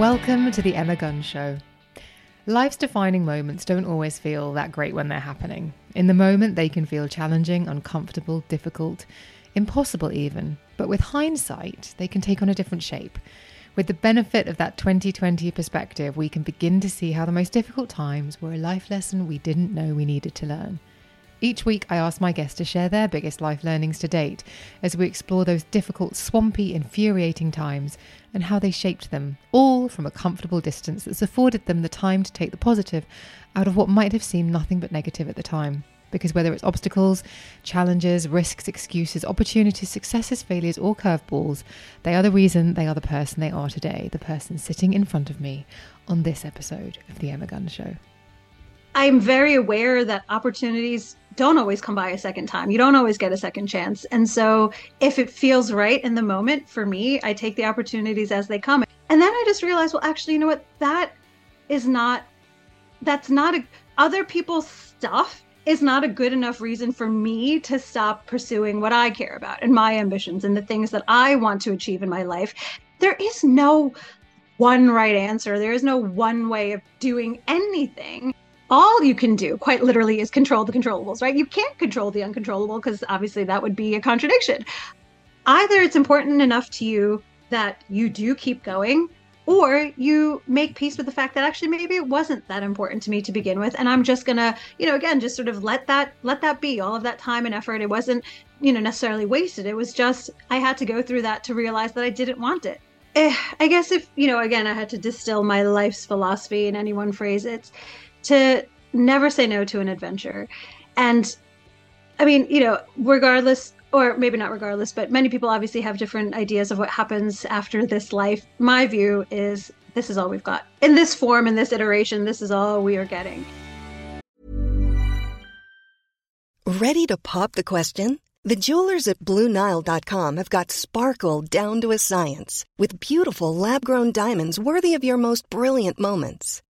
Welcome to the Emma Guns Show. Life's defining moments don't always feel that great when they're happening. In the moment, they can feel challenging, uncomfortable, difficult, impossible even. But with hindsight, they can take on a different shape. With the benefit of that 2020 perspective, we can begin to see how the most difficult times were a life lesson we didn't know we needed to learn. Each week, I ask my guests to share their biggest life learnings to date as we explore those difficult, swampy, infuriating times and how they shaped them, all from a comfortable distance that's afforded them the time to take the positive out of what might have seemed nothing but negative at the time. Because whether it's obstacles, challenges, risks, excuses, opportunities, successes, failures, or curveballs, they are the reason they are the person they are today, the person sitting in front of me on this episode of The Emma Guns Show. I'm very aware that opportunities don't always come by a second time. You don't always get a second chance. And so if it feels right in the moment for me, I take the opportunities as they come. And then I just realized, well, actually, you know what? That is not, that's not a, other people's stuff is not a good enough reason for me to stop pursuing what I care about and my ambitions and the things that I want to achieve in my life. There is no one right answer. There is no one way of doing anything all you can do quite literally is control the controllables right? You can't control the uncontrollable because obviously that would be a contradiction. Either it's important enough to you that you do keep going or you make peace with the fact that actually maybe it wasn't that important to me to begin with and i'm just gonna you know again just sort of let that let that be. All of that time and effort it wasn't you know necessarily wasted. It was just i had to go through that to realize that i didn't want it. Eh, i guess if you know again i had to distill my life's philosophy in any one phrase it's to never say no to an adventure. And I mean, you know, regardless, or maybe not regardless, but many people obviously have different ideas of what happens after this life. My view is this is all we've got. In this form, in this iteration, this is all we are getting. Ready to pop the question? The jewelers at Bluenile.com have got sparkle down to a science with beautiful lab grown diamonds worthy of your most brilliant moments.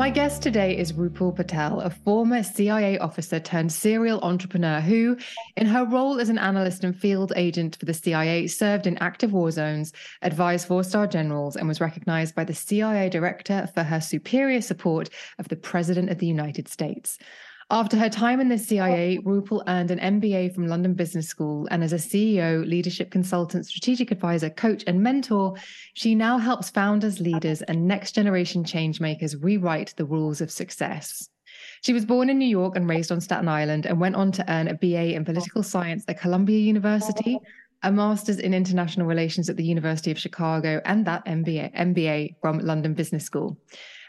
My guest today is Rupal Patel, a former CIA officer turned serial entrepreneur who, in her role as an analyst and field agent for the CIA, served in active war zones, advised four star generals, and was recognized by the CIA director for her superior support of the President of the United States. After her time in the CIA, oh. Rupal earned an MBA from London Business School, and as a CEO, leadership consultant, strategic advisor, coach, and mentor, she now helps founders, leaders, and next generation changemakers rewrite the rules of success. She was born in New York and raised on Staten Island, and went on to earn a BA in political science at Columbia University, a master's in international relations at the University of Chicago, and that MBA, MBA from London Business School.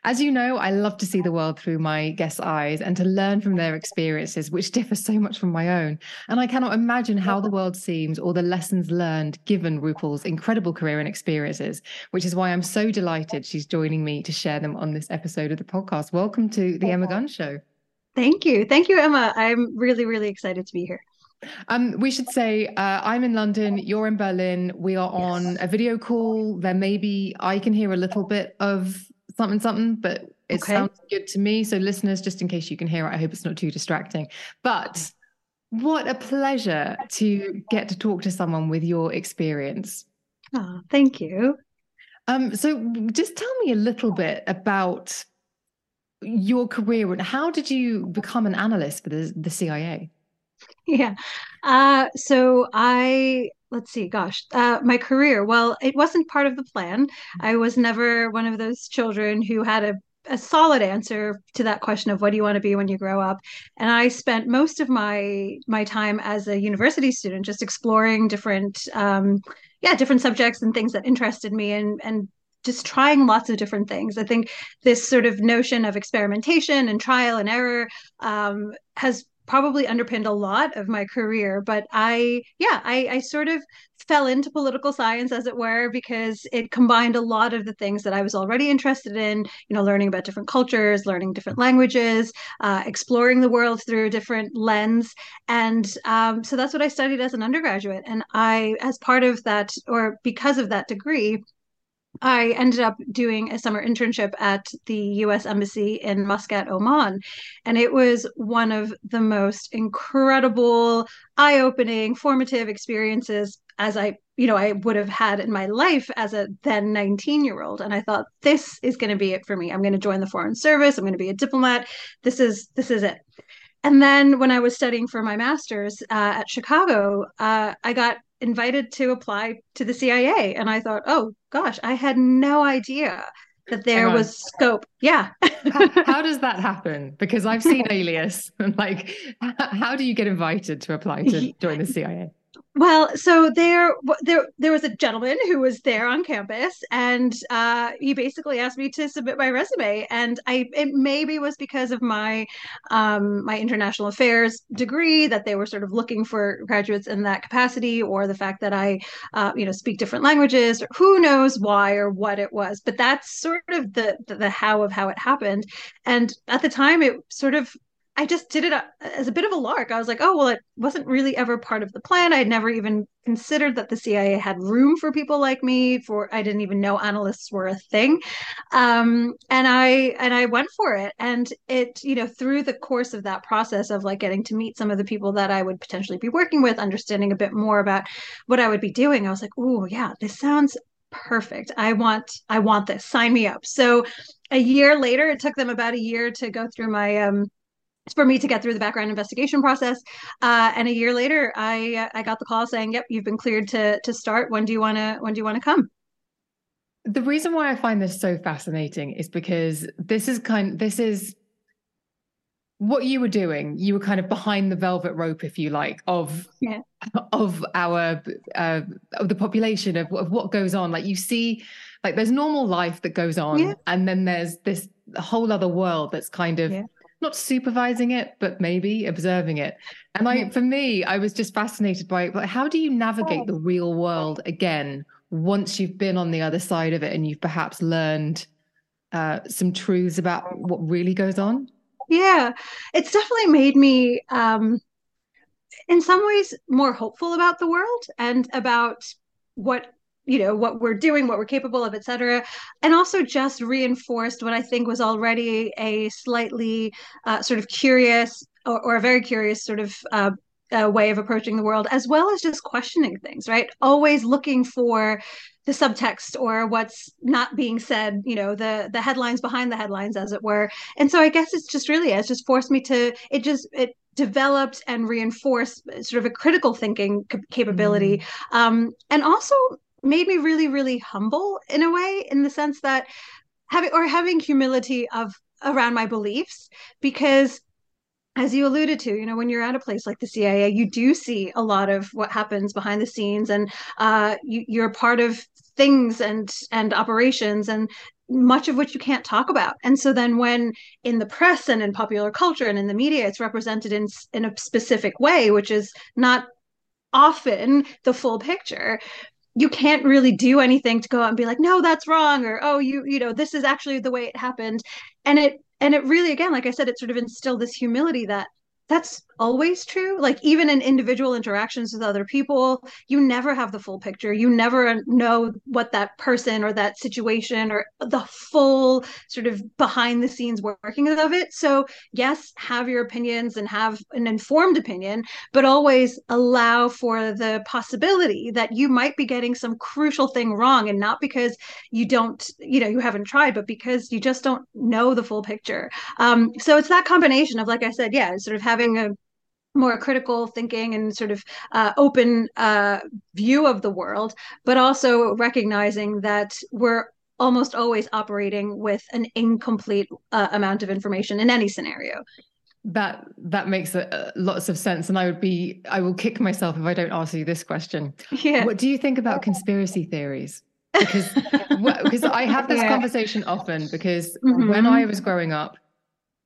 As you know, I love to see the world through my guests' eyes and to learn from their experiences, which differ so much from my own. And I cannot imagine how the world seems or the lessons learned given Rupal's incredible career and experiences, which is why I'm so delighted she's joining me to share them on this episode of the podcast. Welcome to the Emma Guns Show. Thank you. Thank you, Emma. I'm really, really excited to be here. Um, we should say uh, I'm in London, you're in Berlin. We are on yes. a video call. There may be I can hear a little bit of something something, but it okay. sounds good to me. So listeners, just in case you can hear it, I hope it's not too distracting. But what a pleasure to get to talk to someone with your experience. Oh, thank you. Um, so just tell me a little bit about your career and how did you become an analyst for the, the CIA? Yeah. Uh, so I let's see, gosh, uh, my career. Well, it wasn't part of the plan. I was never one of those children who had a a solid answer to that question of what do you want to be when you grow up and i spent most of my my time as a university student just exploring different um, yeah different subjects and things that interested me and and just trying lots of different things. I think this sort of notion of experimentation and trial and error um, has probably underpinned a lot of my career but i yeah I, I sort of fell into political science as it were because it combined a lot of the things that i was already interested in you know learning about different cultures learning different languages uh, exploring the world through a different lens. And um, so that's what i studied as an undergraduate. And i as part of that or because of that degree I ended up doing a summer internship at the US Embassy in Muscat, Oman. And it was one of the most incredible, eye opening, formative experiences as I, you know, I would have had in my life as a then 19 year old. And I thought, this is going to be it for me. I'm going to join the foreign service. I'm going to be a diplomat. This is, this is it. And then when I was studying for my master's uh, at Chicago, uh, I got invited to apply to the CIA. And I thought, oh gosh, I had no idea that there uh-huh. was scope. Yeah. how, how, does that happen? Because I've seen Alias and like, how do you get invited to apply to join the CIA? Well, so there, there, there was a gentleman who was there on campus, and uh, he basically asked me to submit my resume. And I, it maybe was because of my, um, my international affairs degree that they were sort of looking for graduates in that capacity, or the fact that I, uh, you know, speak different languages. Or who knows why or what it was? But that's sort of the, the the how of how it happened. And at the time, it sort of I just did it uh, as a bit of a lark. I was like, oh, well, it wasn't really ever part of the plan. I'd never even considered that the CIA had room for people like me. For I didn't even know analysts were a thing, um, and I and I went for it. And it, you know, through the course of that process of like getting to meet some of the people that I would potentially be working with, understanding a bit more about what I would be doing, I was like, oh yeah, this sounds perfect. I want I want this. Sign me up. So a year later, it took them about a year to go through my um for me to get through the background investigation process. Uh, and a year later, I uh, I got the call saying, "Yep, you've been cleared to to start. When do you want to When do you want to come?" The reason why I find this so fascinating is because this is kind. This is what you were doing. You were kind of behind the velvet rope, if you like, of yeah. of our uh, of the population of, of what goes on. Like you see, like there's normal life that goes on, yeah. and then there's this whole other world that's kind of. Yeah not supervising it, but maybe observing it. And I, for me, I was just fascinated by it. But how do you navigate the real world again once you've been on the other side of it and you've perhaps learned uh, some truths about what really goes on? Yeah, it's definitely made me, um, in some ways, more hopeful about the world and about what you know what we're doing what we're capable of etc and also just reinforced what i think was already a slightly uh, sort of curious or, or, a very curious sort of uh, uh, way of approaching the world as well as just questioning things right? Always looking for the subtext or what's not being said you know the the headlines behind the headlines as it were. And so i guess it's just really it's just forced me to it just it developed and reinforced sort of a critical thinking capability. Mm. um, and also made me really really humble in a way in the sense that having or having humility of around my beliefs because as you alluded to, you know, when you're at a place like the CIA, you do see a lot of what happens behind the scenes, and uh, you, are part of things and and operations, and much of which you can't talk about. And so then, when in the press and in popular culture and in the media, it's represented in in a specific way, which is not often the full picture you can't really do anything to go out and be like no that's wrong or oh you you know this is actually the way it happened. And it and it really again like i said it sort of instilled this humility that that's always true. Like even in individual interactions with other people you never have the full picture. You never know what that person or that situation or the full sort of behind the scenes working of it. So yes have your opinions and have an informed opinion but always allow for the possibility that you might be getting some crucial thing wrong and not because you don't you know you haven't tried but because you just don't know the full picture. Um, so it's that combination of like i said yeah sort of having a more critical thinking and sort of uh, open uh, view of the world, but also recognizing that we're almost always operating with an incomplete uh, amount of information in any scenario. That that makes a, lots of sense, and I would be I will kick myself if I don't answer you this question. Yeah. What do you think about conspiracy theories? Because because I have this yeah. conversation often because mm-hmm. when I was growing up,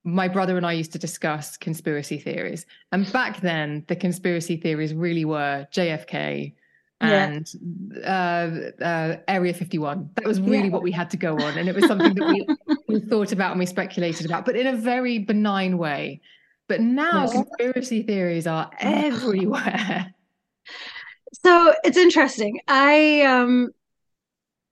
my brother and I used to discuss conspiracy theories. And back then, the conspiracy theories really were JFK and yeah. uh, uh, Area 51. That was really yeah. what we had to go on. And it was something that we, we thought about and we speculated about, but in a very benign way. But now yeah. conspiracy theories are everywhere. So it's interesting. I um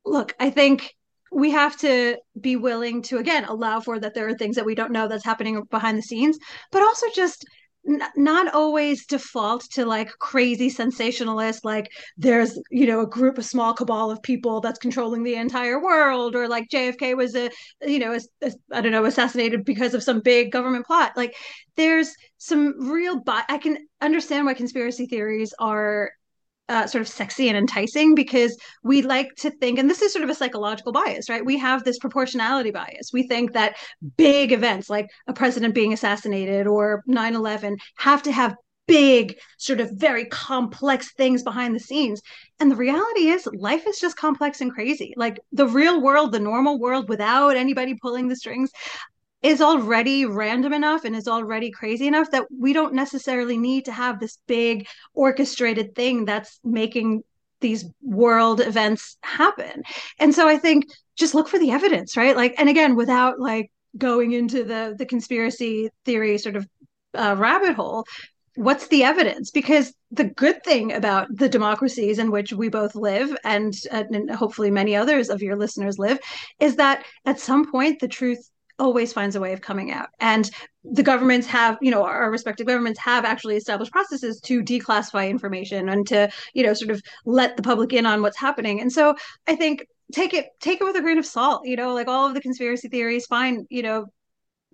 look, I think we have to be willing to again allow for that there are things that we don't know that's happening behind the scenes but also just n- not always default to like crazy sensationalist like there's you know a group a small cabal of people that's controlling the entire world or like jfk was a you know I don't know assassinated because of some big government plot. Like there's some real bi- i can understand why conspiracy theories are uh, sort of sexy and enticing because we like to think, and this is sort of a psychological bias, right? We have this proportionality bias. We think that big events like a president being assassinated or 9 11 have to have big, sort of very complex things behind the scenes. And the reality is, life is just complex and crazy. Like the real world, the normal world without anybody pulling the strings is already random enough and is already crazy enough that we don't necessarily need to have this big orchestrated thing that's making these world events happen. And so I think just look for the evidence, right? Like, and again, without like going into the the conspiracy theory sort of uh, rabbit hole, what's the evidence because the good thing about the democracies in which we both live and, and hopefully many others of your listeners live is that at some point the truth always finds a way of coming out. And the governments have, you know, our respective governments have actually established processes to declassify information and to, you know, sort of let the public in on what's happening. And so I think take it take it with a grain of salt, you know, like all of the conspiracy theories, fine, you know,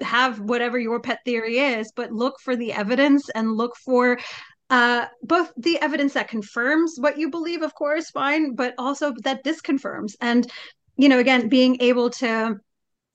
have whatever your pet theory is, but look for the evidence and look for uh, both the evidence that confirms what you believe, of course, fine, but also that disconfirms. And, you know, again, being able to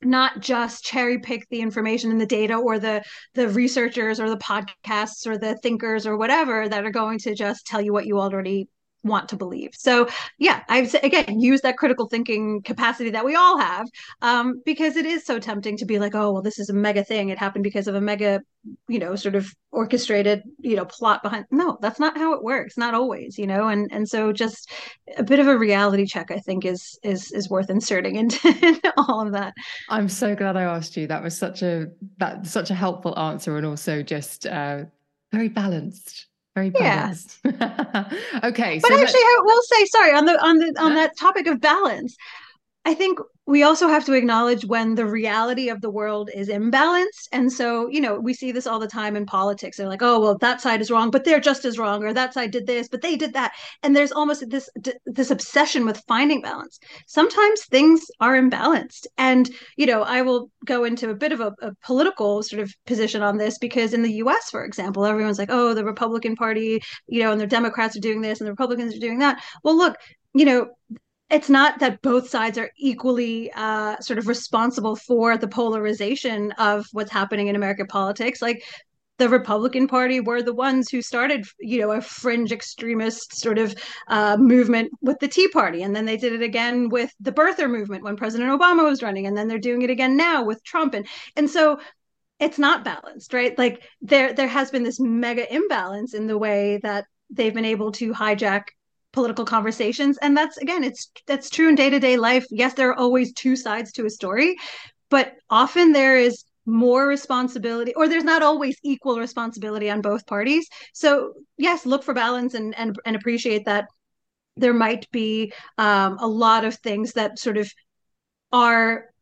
not just cherry pick the information and the data or the the researchers or the podcasts or the thinkers or whatever that are going to just tell you what you already want to believe. So yeah, I've again use that critical thinking capacity that we all have, um, because it is so tempting to be like, oh well, this is a mega thing. It happened because of a mega, you know, sort of orchestrated, you know, plot behind. No, that's not how it works. Not always, you know. And and so just a bit of a reality check, I think, is is is worth inserting into, into all of that. I'm so glad I asked you. That was such a that such a helpful answer, and also just uh, very balanced very balanced. Yeah. okay. But so actually, I will say, sorry, on the on the on that topic of balance, I think we also have to acknowledge when the reality of the world is imbalanced. And so, you know, we see this all the time in politics. They're like, oh, well, that side is wrong, but they're just as wrong, or that side did this, but they did that. And there's almost this this obsession with finding balance. Sometimes things are imbalanced. And, you know, I will go into a bit of a, a political sort of position on this because in the US, for example, everyone's like, oh, the Republican Party, you know, and the Democrats are doing this and the Republicans are doing that. Well, look, you know, it's not that both sides are equally uh, sort of responsible for the polarization of what's happening in American politics. Like the Republican Party were the ones who started, you know, a fringe extremist sort of uh, movement with the Tea Party, and then they did it again with the birther movement when President Obama was running, and then they're doing it again now with Trump, and and so it's not balanced, right? Like there there has been this mega imbalance in the way that they've been able to hijack political conversations. And that's again it's that's true in day-to-day life. Yes there are always two sides to a story but often there is more responsibility or there's not always equal responsibility on both parties. So yes look for balance and and, and appreciate that there might be um, a lot of things that sort of are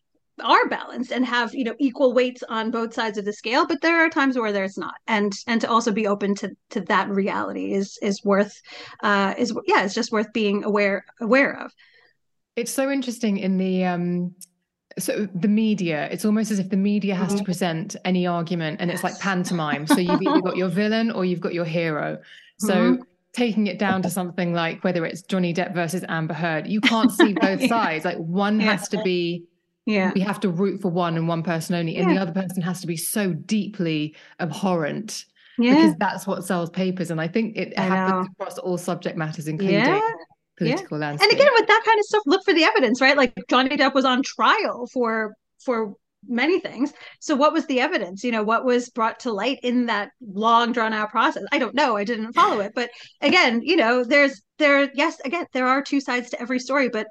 are balanced and have you know equal weights on both sides of the scale but there are times where there's not and and to also be open to to that reality is is worth uh is yeah it's just worth being aware aware of it's so interesting in the um so the media it's almost as if the media has to mm-hmm. present any argument and it's like pantomime so you've either got your villain or you've got your hero so mm-hmm. taking it down to something like whether it's johnny depp versus amber heard you can't see both yeah. sides like one yeah. has to be yeah we have to root for one and one person only and yeah. the other person has to be so deeply abhorrent yeah. because that's what sells papers and i think it I happens know. across all subject matters including yeah political yeah. landscape. And again, with that kind of stuff, look for the evidence, right? Like Johnny Depp was on trial for for many things. So what was the evidence? You know, what was brought to light in that long drawn out process? I don't know. I didn't follow it. But again, you know, there's there yes, again, there are two sides to every story, but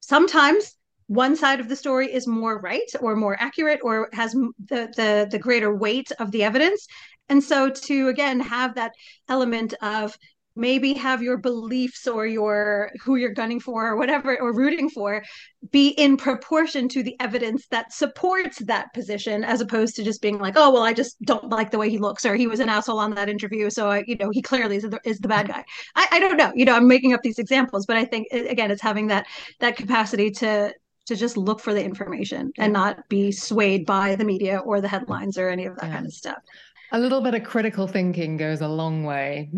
sometimes one side of the story is more right or more accurate or has the the the greater weight of the evidence. And so to again have that element of maybe have your beliefs or your who you're gunning for or whatever or rooting for be in proportion to the evidence that supports that position as opposed to just being like oh well i just don't like the way he looks or he was an asshole on that interview so I, you know he clearly is the, is the bad guy. I, I don't know. You know i'm making up these examples but i think again it's having that that capacity to to just look for the information and not be swayed by the media or the headlines or any of that yeah. kind of stuff a little bit of critical thinking goes a long way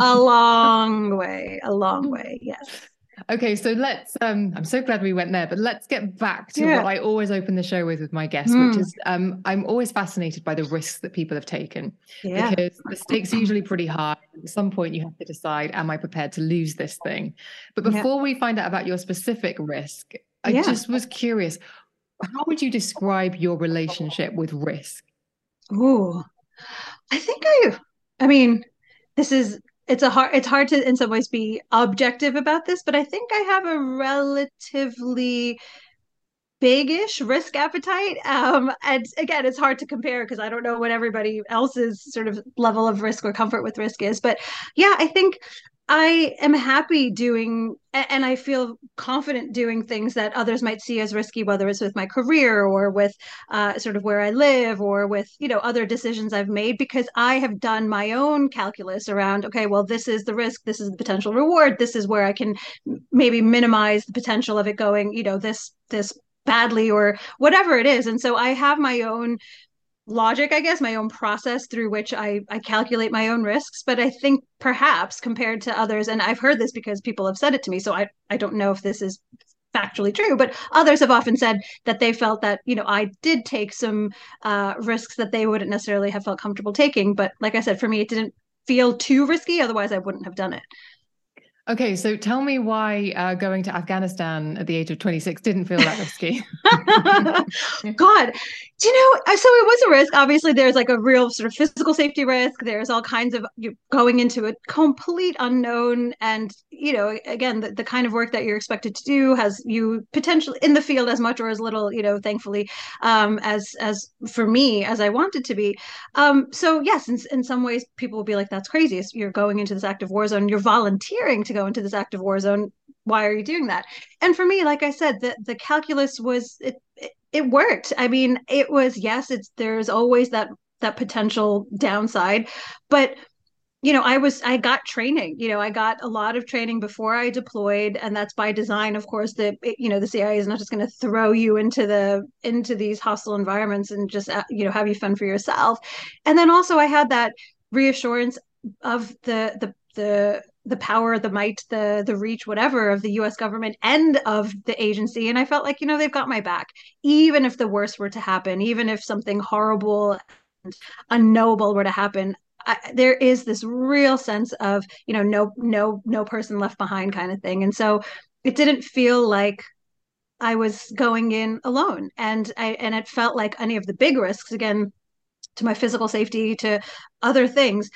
a long way, a long way. Yes. Okay, so let's um I'm so glad we went there, but let's get back to yeah. what I always open the show with with my guests, mm. which is um I'm always fascinated by the risks that people have taken. Yeah. Because the stakes are usually pretty high. At some point you have to decide, am I prepared to lose this thing? But before yeah. we find out about your specific risk, I yeah. just was curious, how would you describe your relationship with risk? Oh, I think I I mean, this is it's a hard it's hard to in some ways be objective about this but i think i have a relatively bigish risk appetite um and again it's hard to compare because i don't know what everybody else's sort of level of risk or comfort with risk is but yeah i think I am happy doing, and I feel confident doing things that others might see as risky, whether it's with my career or with uh, sort of where I live or with, you know, other decisions I've made, because I have done my own calculus around, okay, well, this is the risk, this is the potential reward, this is where I can maybe minimize the potential of it going, you know, this, this badly or whatever it is. And so I have my own logic, I guess, my own process through which I, I calculate my own risks. But I think perhaps compared to others, and I've heard this because people have said it to me, so I, I don't know if this is factually true, but others have often said that they felt that, you know, I did take some uh, risks that they wouldn't necessarily have felt comfortable taking. But like I said, for me, it didn't feel too risky. Otherwise, I wouldn't have done it. Okay, so tell me why uh, going to Afghanistan at the age of 26 didn't feel that risky. God, do you know? So it was a risk. Obviously, there's like a real sort of physical safety risk. There's all kinds of you going into a complete unknown, and you know, again, the, the kind of work that you're expected to do has you potentially in the field as much or as little, you know, thankfully, um, as as for me as I wanted to be. Um, so yes, in, in some ways, people will be like, "That's crazy. You're going into this active war zone. You're volunteering to go into this active war zone. Why are you doing that?" And for me, like I said, the the calculus was it, it it worked. I mean, it was yes, it's there's always that that potential downside, but you know, I was I got training. You know, I got a lot of training before I deployed, and that's by design. Of course, the you know the CIA is not just going to throw you into the into these hostile environments and just uh, you know have you fend for yourself. And then also I had that reassurance of the the the the power, the might, the the reach, whatever of the U.S. government and of the agency, and I felt like you know they've got my back, even if the worst were to happen, even if something horrible and unknowable were to happen. I, there is this real sense of you know no no no person left behind kind of thing, and so it didn't feel like I was going in alone, and I and it felt like any of the big risks again to my physical safety to other things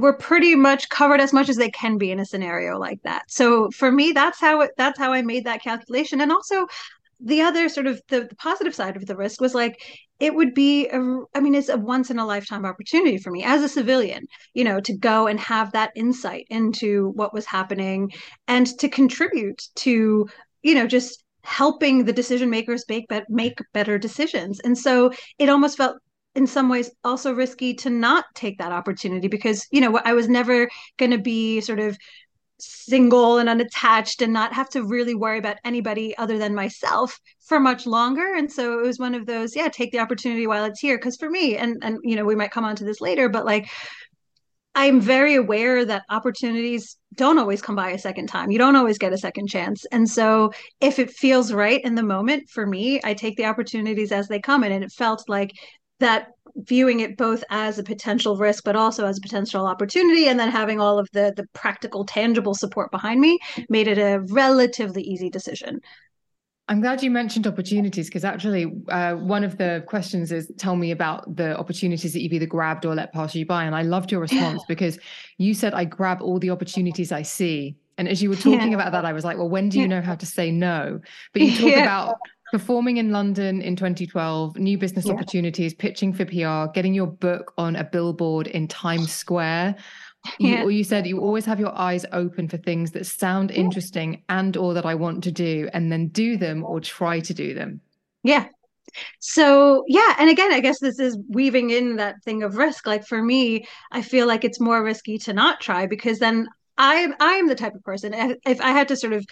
we're pretty much covered as much as they can be in a scenario like that. So for me, that's how it, that's how I made that calculation. And also, the other sort of the, the positive side of the risk was like it would be a, I mean, it's a once in a lifetime opportunity for me as a civilian, you know, to go and have that insight into what was happening and to contribute to, you know, just helping the decision makers make, make better decisions. And so it almost felt in some ways also risky to not take that opportunity because you know i was never going to be sort of single and unattached and not have to really worry about anybody other than myself for much longer. And so it was one of those yeah take the opportunity while it's here. Because for me and and you know we might come on to this later but like i'm very aware that opportunities don't always come by a second time. You don't always get a second chance. And so if it feels right in the moment for me i take the opportunities as they come. And it felt like that viewing it both as a potential risk but also as a potential opportunity and then having all of the the practical tangible support behind me made it a relatively easy decision I'm glad you mentioned opportunities because actually, uh, one of the questions is tell me about the opportunities that you've either grabbed or let pass you by. And I loved your response because you said, I grab all the opportunities I see. And as you were talking yeah. about that, I was like, well, when do you know how to say no? But you talk yeah. about performing in London in 2012, new business yeah. opportunities, pitching for PR, getting your book on a billboard in Times Square. You, yeah. you said you always have your eyes open for things that sound interesting and or that I want to do and then do them or try to do them. Yeah. So, yeah, and again, I guess this is weaving in that thing of risk. Like for me, I feel like it's more risky to not try because then I I'm the type of person if, if I had to sort of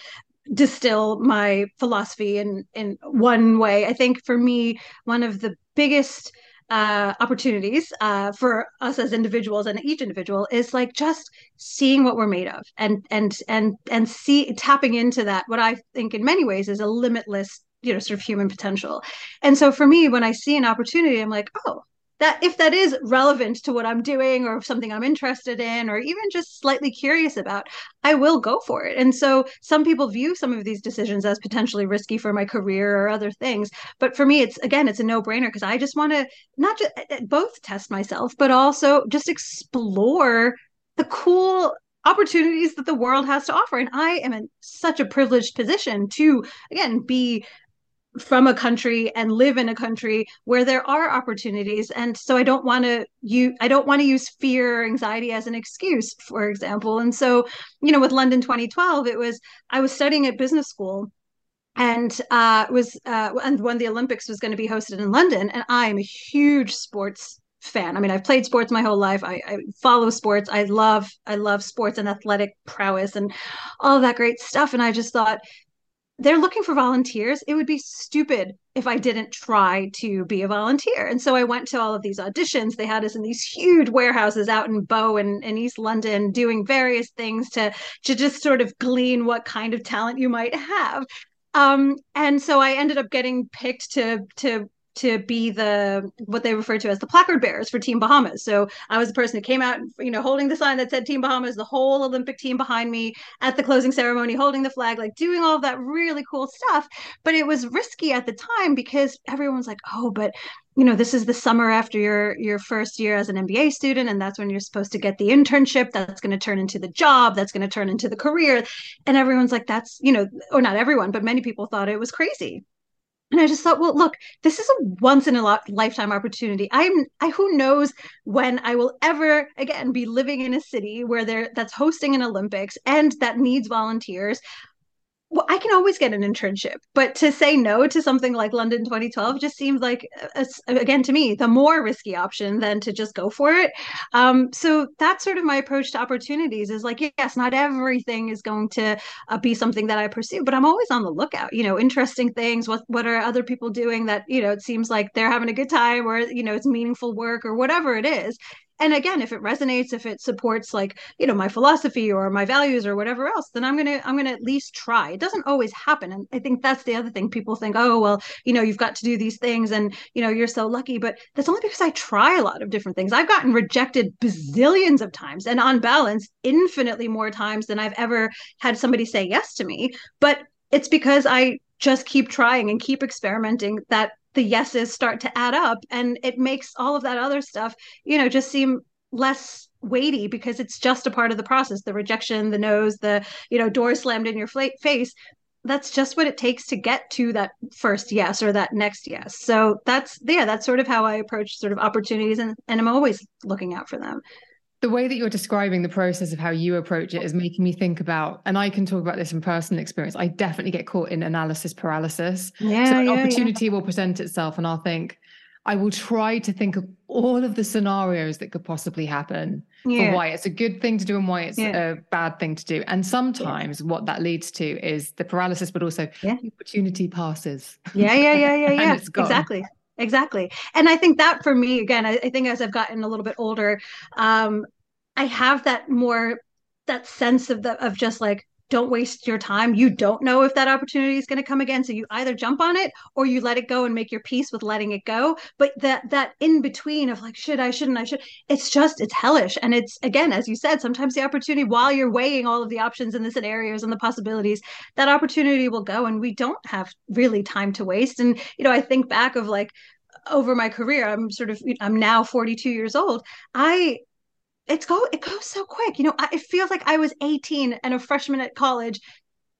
distill my philosophy in in one way. I think for me, one of the biggest uh, opportunities uh, for us as individuals and each individual is like just seeing what we're made of and and and and see tapping into that what i think in many ways is a limitless you know sort of human potential and so for me when i see an opportunity i'm like oh that if that is relevant to what I'm doing or something I'm interested in or even just slightly curious about, I will go for it. And so some people view some of these decisions as potentially risky for my career or other things. But for me, it's again, it's a no brainer because I just want to not just eh, eh, both test myself, but also just explore the cool opportunities that the world has to offer and i am in such a privileged position to again be from a country and live in a country where there are opportunities. And so i don't want to you i don't want to use fear or anxiety as an excuse for example. And so you know with london 2012 it was i was studying at business school and uh was uh and when the olympics was going to be hosted in london and i'm a huge sports fan. I mean i've played sports my whole life. I, I follow sports. I love i love sports and athletic prowess and all that great stuff. And i just thought they're looking for volunteers. It would be stupid if I didn't try to be a volunteer. And so I went to all of these auditions. They had us in these huge warehouses out in Bow and in East London doing various things to, to just sort of glean what kind of talent you might have. Um, and so I ended up getting picked to to to be the what they refer to as the placard bearers for Team Bahamas. So I was the person who came out, you know, holding the sign that said Team Bahamas, the whole Olympic team behind me at the closing ceremony, holding the flag, like doing all that really cool stuff. But it was risky at the time because everyone's like, oh, but you know this is the summer after your your first year as an MBA student and that's when you're supposed to get the internship that's going to turn into the job that's going to turn into the career and everyone's like that's you know or not everyone but many people thought it was crazy and I just thought, well, look, this is a once in a lifetime opportunity. I'm, I who knows when I will ever again be living in a city where there that's hosting an Olympics and that needs volunteers well, I can always get an internship, but to say no to something like London 2012 just seems like, a, again, to me, the more risky option than to just go for it. Um, so that's sort of my approach to opportunities is like, yes, not everything is going to uh, be something that I pursue, but I'm always on the lookout, you know, interesting things. What, what are other people doing that, you know, it seems like they're having a good time or, you know, it's meaningful work or whatever it is and again if it resonates if it supports like you know my philosophy or my values or whatever else then i'm gonna i'm gonna at least try. It doesn't always happen. And i think that's the other thing. People think oh well you know you've got to do these things and you know you're so lucky. But that's only because i try a lot of different things. I've gotten rejected bazillions of times and on balance infinitely more times than i've ever had somebody say yes to me. But it's because i just keep trying and keep experimenting that the yeses start to add up and it makes all of that other stuff you know just seem less weighty because it's just a part of the process the rejection the nose the you know door slammed in your face. That's just what it takes to get to that first yes or that next yes. So that's yeah that's sort of how i approach sort of opportunities and, and i'm always looking out for them the way that you're describing the process of how you approach it is making me think about, and I can talk about this in personal experience. I definitely get caught in analysis paralysis. Yeah, so an yeah, opportunity yeah. will present itself, and I'll think, I will try to think of all of the scenarios that could possibly happen Yeah. for why it's a good thing to do and why it's Yeah. a bad thing to do. And sometimes what that leads to is the paralysis, but also Yeah. the opportunity passes. Yeah, yeah, yeah, yeah, yeah. Exactly. Exactly. And I think that for me, again, I, I think as I've gotten a little bit older, um, I have that more that sense of the of just like don't waste your time. You don't know if that opportunity is going to come again. So you either jump on it or you let it go and make your peace with letting it go. But that that in between of like, should I, shouldn't I, should it's just it's hellish. And it's again, as you said, sometimes the opportunity while you're weighing all of the options and the scenarios and the possibilities, that opportunity will go and we don't have really time to waste. And you know, I think back of like over my career, I'm sort of I'm now 42 years old. I it's go it goes so quick. You know, I, it feels like I was 18 and a freshman at college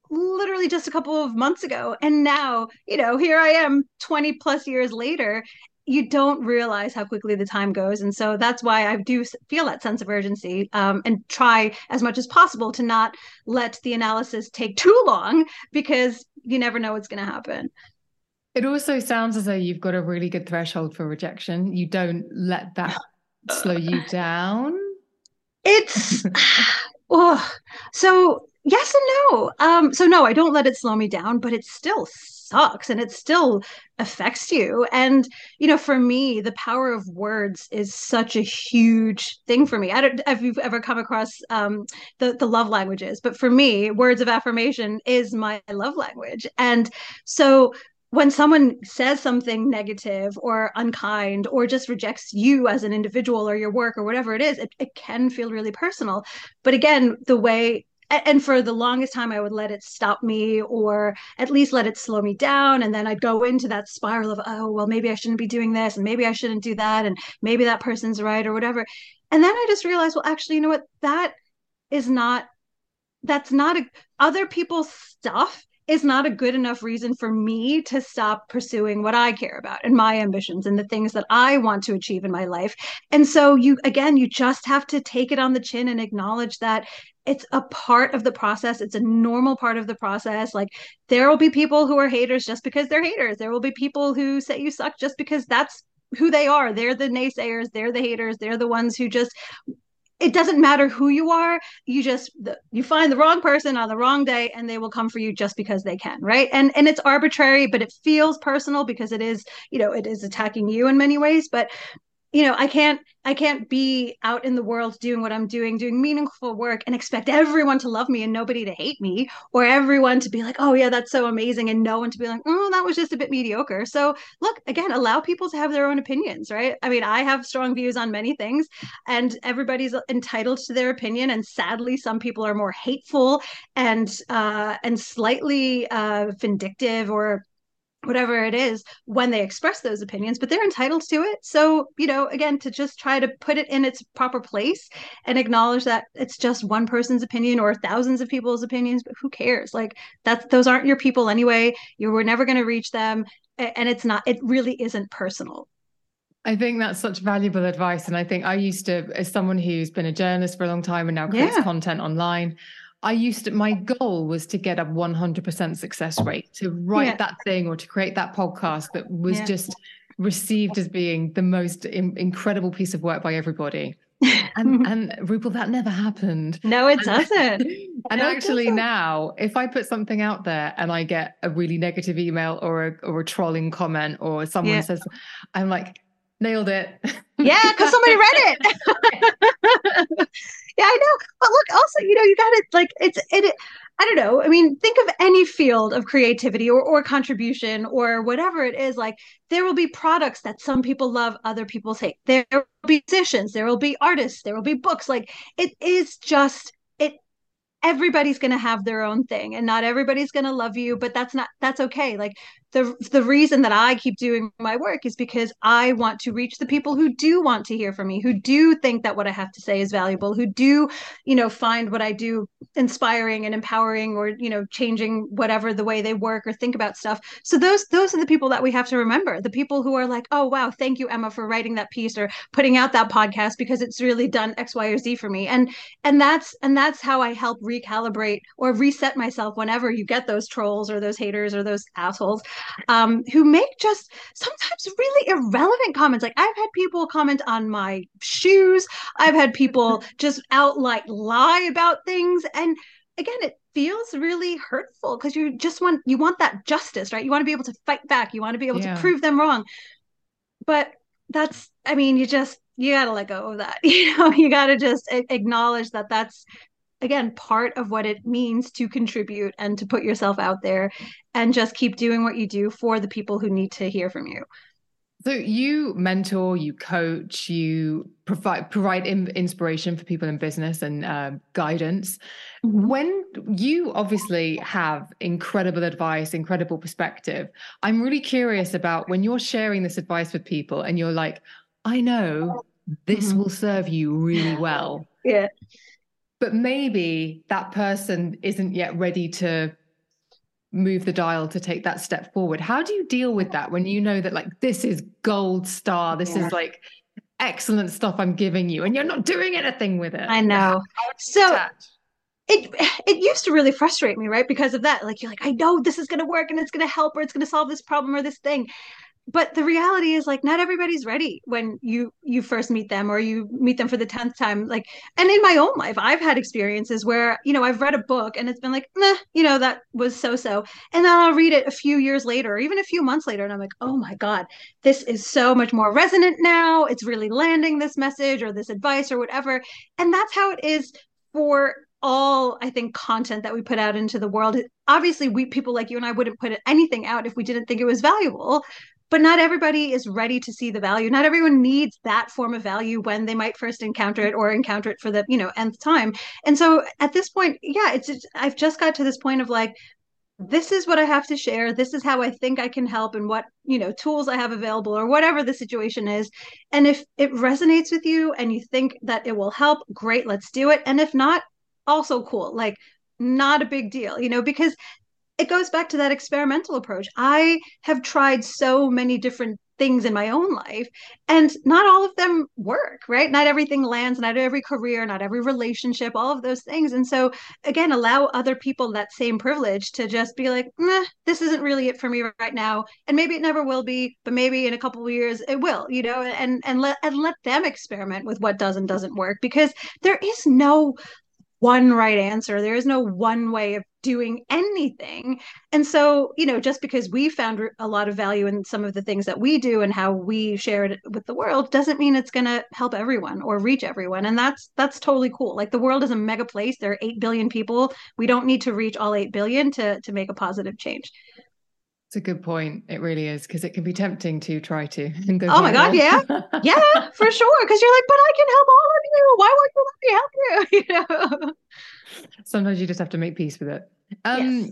literally just a couple of months ago and now, you know, here I am 20 plus years later. You don't realize how quickly the time goes. And so that's why I do feel that sense of urgency um, and try as much as possible to not let the analysis take too long because you never know what's going to happen. It also sounds as though you've got a really good threshold for rejection. You don't let that slow you down. It's oh, so yes and no. Um, so no, I don't let it slow me down, but it still sucks and it still affects you. And you know, for me, the power of words is such a huge thing for me. I don't if you've ever come across um the the love languages, but for me, words of affirmation is my love language. And so when someone says something negative or unkind or just rejects you as an individual or your work or whatever it is, it, it can feel really personal. But again, the way and for the longest time i would let it stop me or at least let it slow me down. And then i'd go into that spiral of oh well maybe i shouldn't be doing this and maybe i shouldn't do that and maybe that person's right or whatever. And then i just realized well actually you know what? That is not that's not a, other people's stuff is not a good enough reason for me to stop pursuing what I care about and my ambitions and the things that I want to achieve in my life. And so you again you just have to take it on the chin and acknowledge that it's a part of the process. It's a normal part of the process. Like there will be people who are haters just because they're haters. There will be people who say you suck just because that's who they are. They're the naysayers, they're the haters, they're the ones who just it doesn't matter who you are you just you find the wrong person on the wrong day and they will come for you just because they can right? And and it's arbitrary but it feels personal because it is you know it is attacking you in many ways but you know i can't i can't be out in the world doing what i'm doing doing meaningful work and expect everyone to love me and nobody to hate me or everyone to be like oh yeah that's so amazing and no one to be like oh that was just a bit mediocre. So look again allow people to have their own opinions right? I mean i have strong views on many things and everybody's entitled to their opinion and sadly some people are more hateful and uh and slightly uh vindictive or whatever it is when they express those opinions but they're entitled to it so you know again to just try to put it in its proper place and acknowledge that it's just one person's opinion or thousands of people's opinions but who cares like that's those aren't your people anyway you were never going to reach them and it's not it really isn't personal I think that's such valuable advice. And I think I used to, as someone who's been a journalist for a long time and now creates Yeah. content online, I used to, my goal was to get a 100% success rate, to write Yeah. that thing or to create that podcast that was Yeah. just received as being the most in- incredible piece of work by everybody. And, and Rupal, that never happened. no it doesn't And No, actually, doesn't. now, if I put something out there and I get a really negative email or a, or a trolling comment or someone Yeah. says, I'm like, nailed it. yeah because somebody read it. Yeah i know. But look also you know you got it like it's it i don't know. I mean think of any field of creativity or, or contribution or whatever it is like there will be products that some people love other people hate. There will be musicians there will be artists there will be books. Like it is just it everybody's going to have their own thing and not everybody's going to love you but that's not that's okay. Like the the reason that I keep doing my work is because I want to reach the people who do want to hear from me, who do think that what I have to say is valuable, who do, you know, find what I do inspiring and empowering or, you know, changing whatever the way they work or think about stuff. So those those are the people that we have to remember. The people who are like, "Oh, wow, thank you Emma for writing that piece or putting out that podcast because it's really done X, Y, or Z for me." And and that's and that's how I help recalibrate or reset myself whenever you get those trolls or those haters or those assholes um, who make just sometimes really irrelevant comments. Like I've had people comment on my shoes. I've had people just outright lie about things. And again, it feels really hurtful because you just want you want that justice, right? You want to be able to fight back. You want to be able yeah. to prove them wrong. But that's I mean, you just you got to let go of that. You know, you got to just acknowledge that that's again part of what it means to contribute and to put yourself out there and just keep doing what you do for the people who need to hear from you. So you mentor, you coach, you provide provide inspiration for people in business and uh, guidance. Mm-hmm. When you obviously have incredible advice, incredible perspective, I'm really curious about when you're sharing this advice with people and you're like, I know this mm-hmm. will serve you really well. Yeah. But maybe that person isn't yet ready to move the dial to take that step forward. How do you deal with that when you know that like this is gold star this yeah. is like excellent stuff i'm giving you and you're not doing anything with it? I know. So it it used to really frustrate me right because of that. Like you're like i know this is going to work and it's going to help or it's going to solve this problem or this thing but the reality is like not everybody's ready when you you first meet them or you meet them for the 10th time like and in my own life i've had experiences where you know i've read a book and it's been like meh, you know that was so so and then i'll read it a few years later or even a few months later and i'm like oh my god this is so much more resonant now. It's really landing this message or this advice or whatever and that's how it is for all i think content that we put out into the world. Obviously we people like you and i wouldn't put anything out if we didn't think it was valuable but not everybody is ready to see the value. Not everyone needs that form of value when they might first encounter it or encounter it for the you know nth time. And so at this point yeah it's i've just got to this point of like this is what i have to share. This is how i think i can help and what you know tools i have available or whatever the situation is. And if it resonates with you and you think that it will help great let's do it. And if not also cool. Like not a big deal you know because it goes back to that experimental approach. I have tried so many different things in my own life and not all of them work right not everything lands not every career not every relationship all of those things and so again allow other people that same privilege to just be like this isn't really it for me right now and maybe it never will be but maybe in a couple of years it will you know and and let and let them experiment with what does and doesn't work because there is no one right answer. There is no one way of doing anything. And so, you know, just because we found a lot of value in some of the things that we do and how we share it with the world doesn't mean it's going to help everyone or reach everyone. And that's that's totally cool. Like the world is a mega place. There are 8 billion people. We don't need to reach all 8 billion to to make a positive change. It's a good point. It really is because it can be tempting to try to. Go oh my god, yeah, yeah, for sure. Because you're like, but I can help all of you. Why won't you let me help you? You know. Sometimes you just have to make peace with it. Um, yes.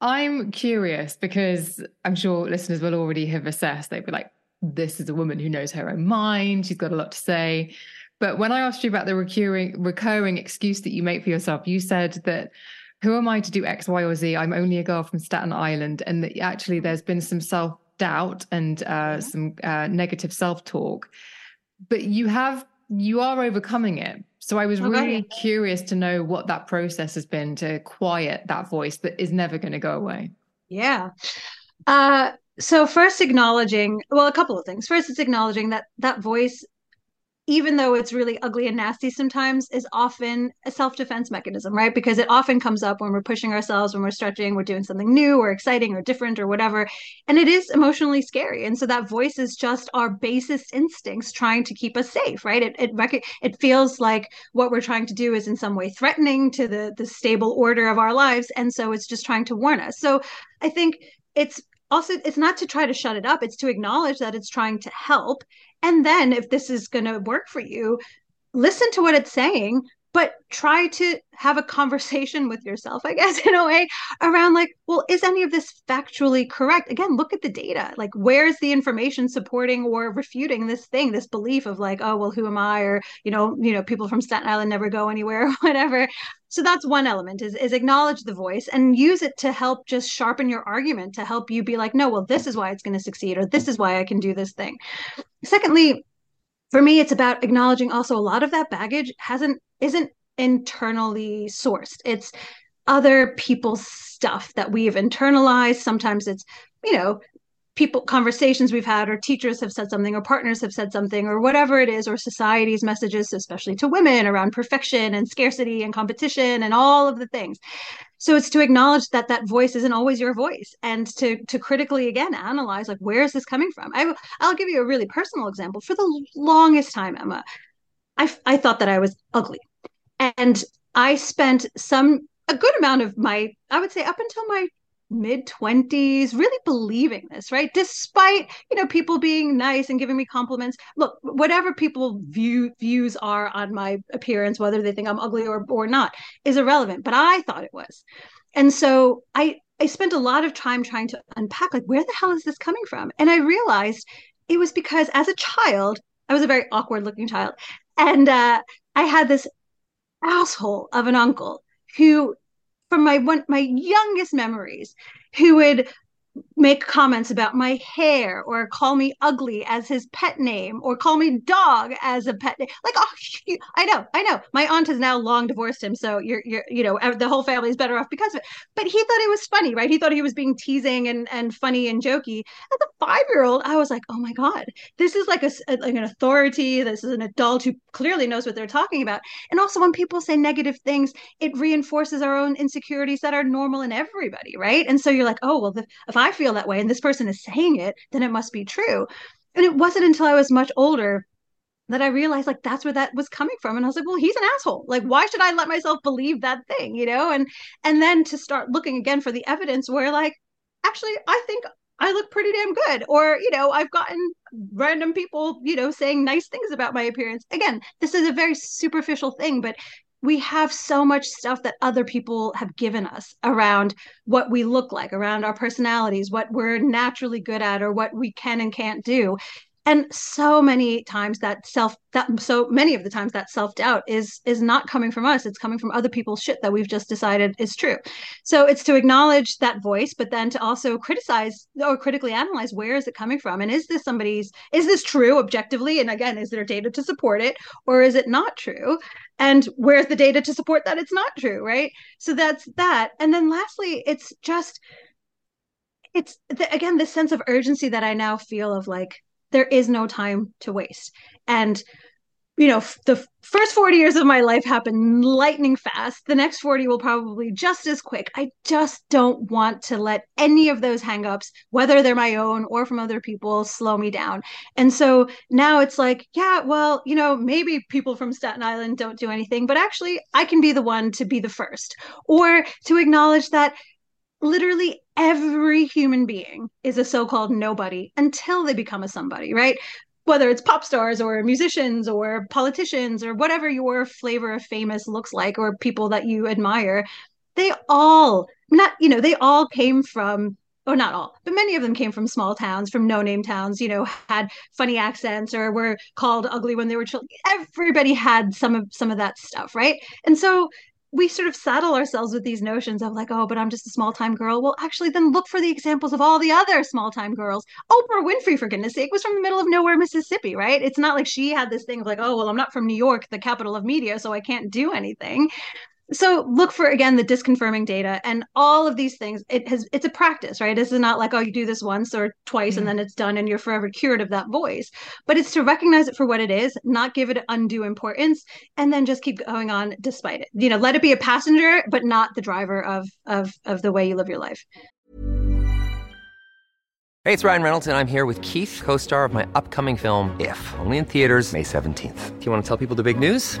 I'm curious because I'm sure listeners will already have assessed. They'd be like, "This is a woman who knows her own mind. She's got a lot to say." But when I asked you about the recurring recurring excuse that you make for yourself, you said that who am I to do X, Y, or Z? I'm only a girl from Staten Island. And that actually there's been some self doubt and uh, some uh, negative self talk, but you have, you are overcoming it. So I was okay. really curious to know what that process has been to quiet that voice that is never going to go away. Yeah. Uh, so first acknowledging, well, a couple of things. First, it's acknowledging that that voice even though it's really ugly and nasty sometimes, is often a self defense mechanism, right? Because it often comes up when we're pushing ourselves, when we're stretching, we're doing something new or exciting or different or whatever. And it is emotionally scary. And so that voice is just our basest instincts trying to keep us safe, right? It it, rec- it feels like what we're trying to do is in some way threatening to the, the stable order of our lives. And so it's just trying to warn us. So I think it's also it's not to try to shut it up it's to acknowledge that it's trying to help and then if this is going to work for you listen to what it's saying but try to have a conversation with yourself i guess in a way around like well is any of this factually correct? Again look at the data. Like where's the information supporting or refuting this thing this belief of like oh well who am i? Or you know you know people from staten island never go anywhere or whatever so that's one element is, is acknowledge the voice and use it to help just sharpen your argument to help you be like no well this is why it's going to succeed or this is why i can do this thing secondly for me it's about acknowledging also a lot of that baggage hasn't isn't internally sourced. It's other people's stuff that we've internalized. Sometimes it's, you know, people conversations we've had or teachers have said something or partners have said something or whatever it is or society's messages especially to women around perfection and scarcity and competition and all of the things. So it's to acknowledge that that voice isn't always your voice and to to critically again analyze like where is this coming from? I, i'll give you a really personal example. For the longest time emma I, I thought that i was ugly. And i spent some a good amount of my i would say up until my mid 20s really believing this right? Despite you know people being nice and giving me compliments. Look whatever people view views are on my appearance whether they think i'm ugly or or not is irrelevant but i thought it was. And so i i spent a lot of time trying to unpack like where the hell is this coming from? And i realized it was because as a child i was a very awkward looking child and uh, i had this asshole of an uncle who from my one my youngest memories who would make comments about my hair or call me ugly as his pet name or call me dog as a pet name. Like, oh, I know, I know. My aunt has now long divorced him, so you're, you're, you know, the whole family is better off because of it. But he thought it was funny, right? He thought he was being teasing and and funny and jokey. As a five year old, I was like, oh my god, this is like a like an authority. This is an adult who clearly knows what they're talking about. And also, when people say negative things, it reinforces our own insecurities that are normal in everybody, right? And so you're like, oh well, the, if I feel that way and this person is saying it, then it must be true. And it wasn't until I was much older that I realized like that's where that was coming from. And I was like, well, he's an asshole. Like, why should I let myself believe that thing? You know? And and then to start looking again for the evidence where like, actually, I think I look pretty damn good. Or, you know, I've gotten random people, you know, saying nice things about my appearance. Again, this is a very superficial thing, but we have so much stuff that other people have given us around what we look like, around our personalities, what we're naturally good at, or what we can and can't do and so many times that self that so many of the times that self-doubt is is not coming from us. It's coming from other people's shit that we've just decided is true. So it's to acknowledge that voice but then to also criticize or critically analyze where is it coming from? And is this somebody's is this true objectively? And again is there data to support it or is it not true? And where's the data to support that it's not true right? So that's that. And then lastly it's just it's the, again this sense of urgency that i now feel of like there is no time to waste. And you know, the first 40 years of my life happen lightning fast. The next 40 will probably just as quick. I just don't want to let any of those hangups, whether they're my own or from other people, slow me down. And so now it's like, yeah, well, you know, maybe people from Staten Island don't do anything, but actually I can be the one to be the first or to acknowledge that literally every human being is a so-called nobody until they become a somebody right whether it's pop stars or musicians or politicians or whatever your flavor of famous looks like or people that you admire they all not you know they all came from or not all, but many of them came from small towns, from no-name towns, you know, had funny accents or were called ugly when they were children. Everybody had some of some of that stuff, right? And so we sort of saddle ourselves with these notions of like, oh, but I'm just a small time girl. Well, actually, then look for the examples of all the other small time girls. Oprah Winfrey, for goodness sake, was from the middle of nowhere, Mississippi, right? It's not like she had this thing of like, oh, well, I'm not from New York, the capital of media, so I can't do anything so look for again the disconfirming data and all of these things. It has it's a practice right? This is not like oh you do this once or twice mm-hmm. and then it's done and you're forever cured of that voice but it's to recognize it for what it is not give it undue importance and then just keep going on despite it. You know let it be a passenger but not the driver of of of the way you live your life. Hey it's ryan reynolds and i'm here with keith co-star of my upcoming film if only in theaters may 17th do you want to tell people the big news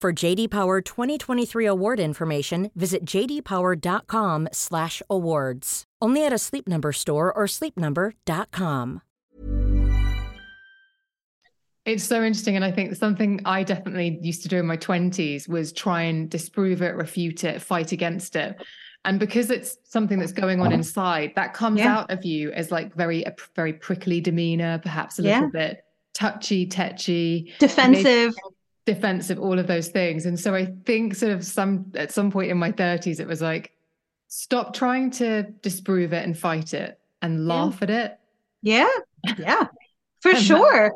For JD Power 2023 award information, visit jdpower.com/awards. Only at a Sleep Number store or sleepnumber.com. It's so interesting. And I think something I definitely used to do in my 20s was try and disprove it, refute it, fight against it. And because it's something that's going on uh-huh. inside, that comes Yeah. out of you as like very, a very prickly demeanor, perhaps a Yeah. little bit touchy, tetchy, Defensive. Defensive, all of those things. And so I think sort of some at some point in my 30s, it was like, stop trying to disprove it and fight it and laugh at it. Yeah. Yeah. For And sure.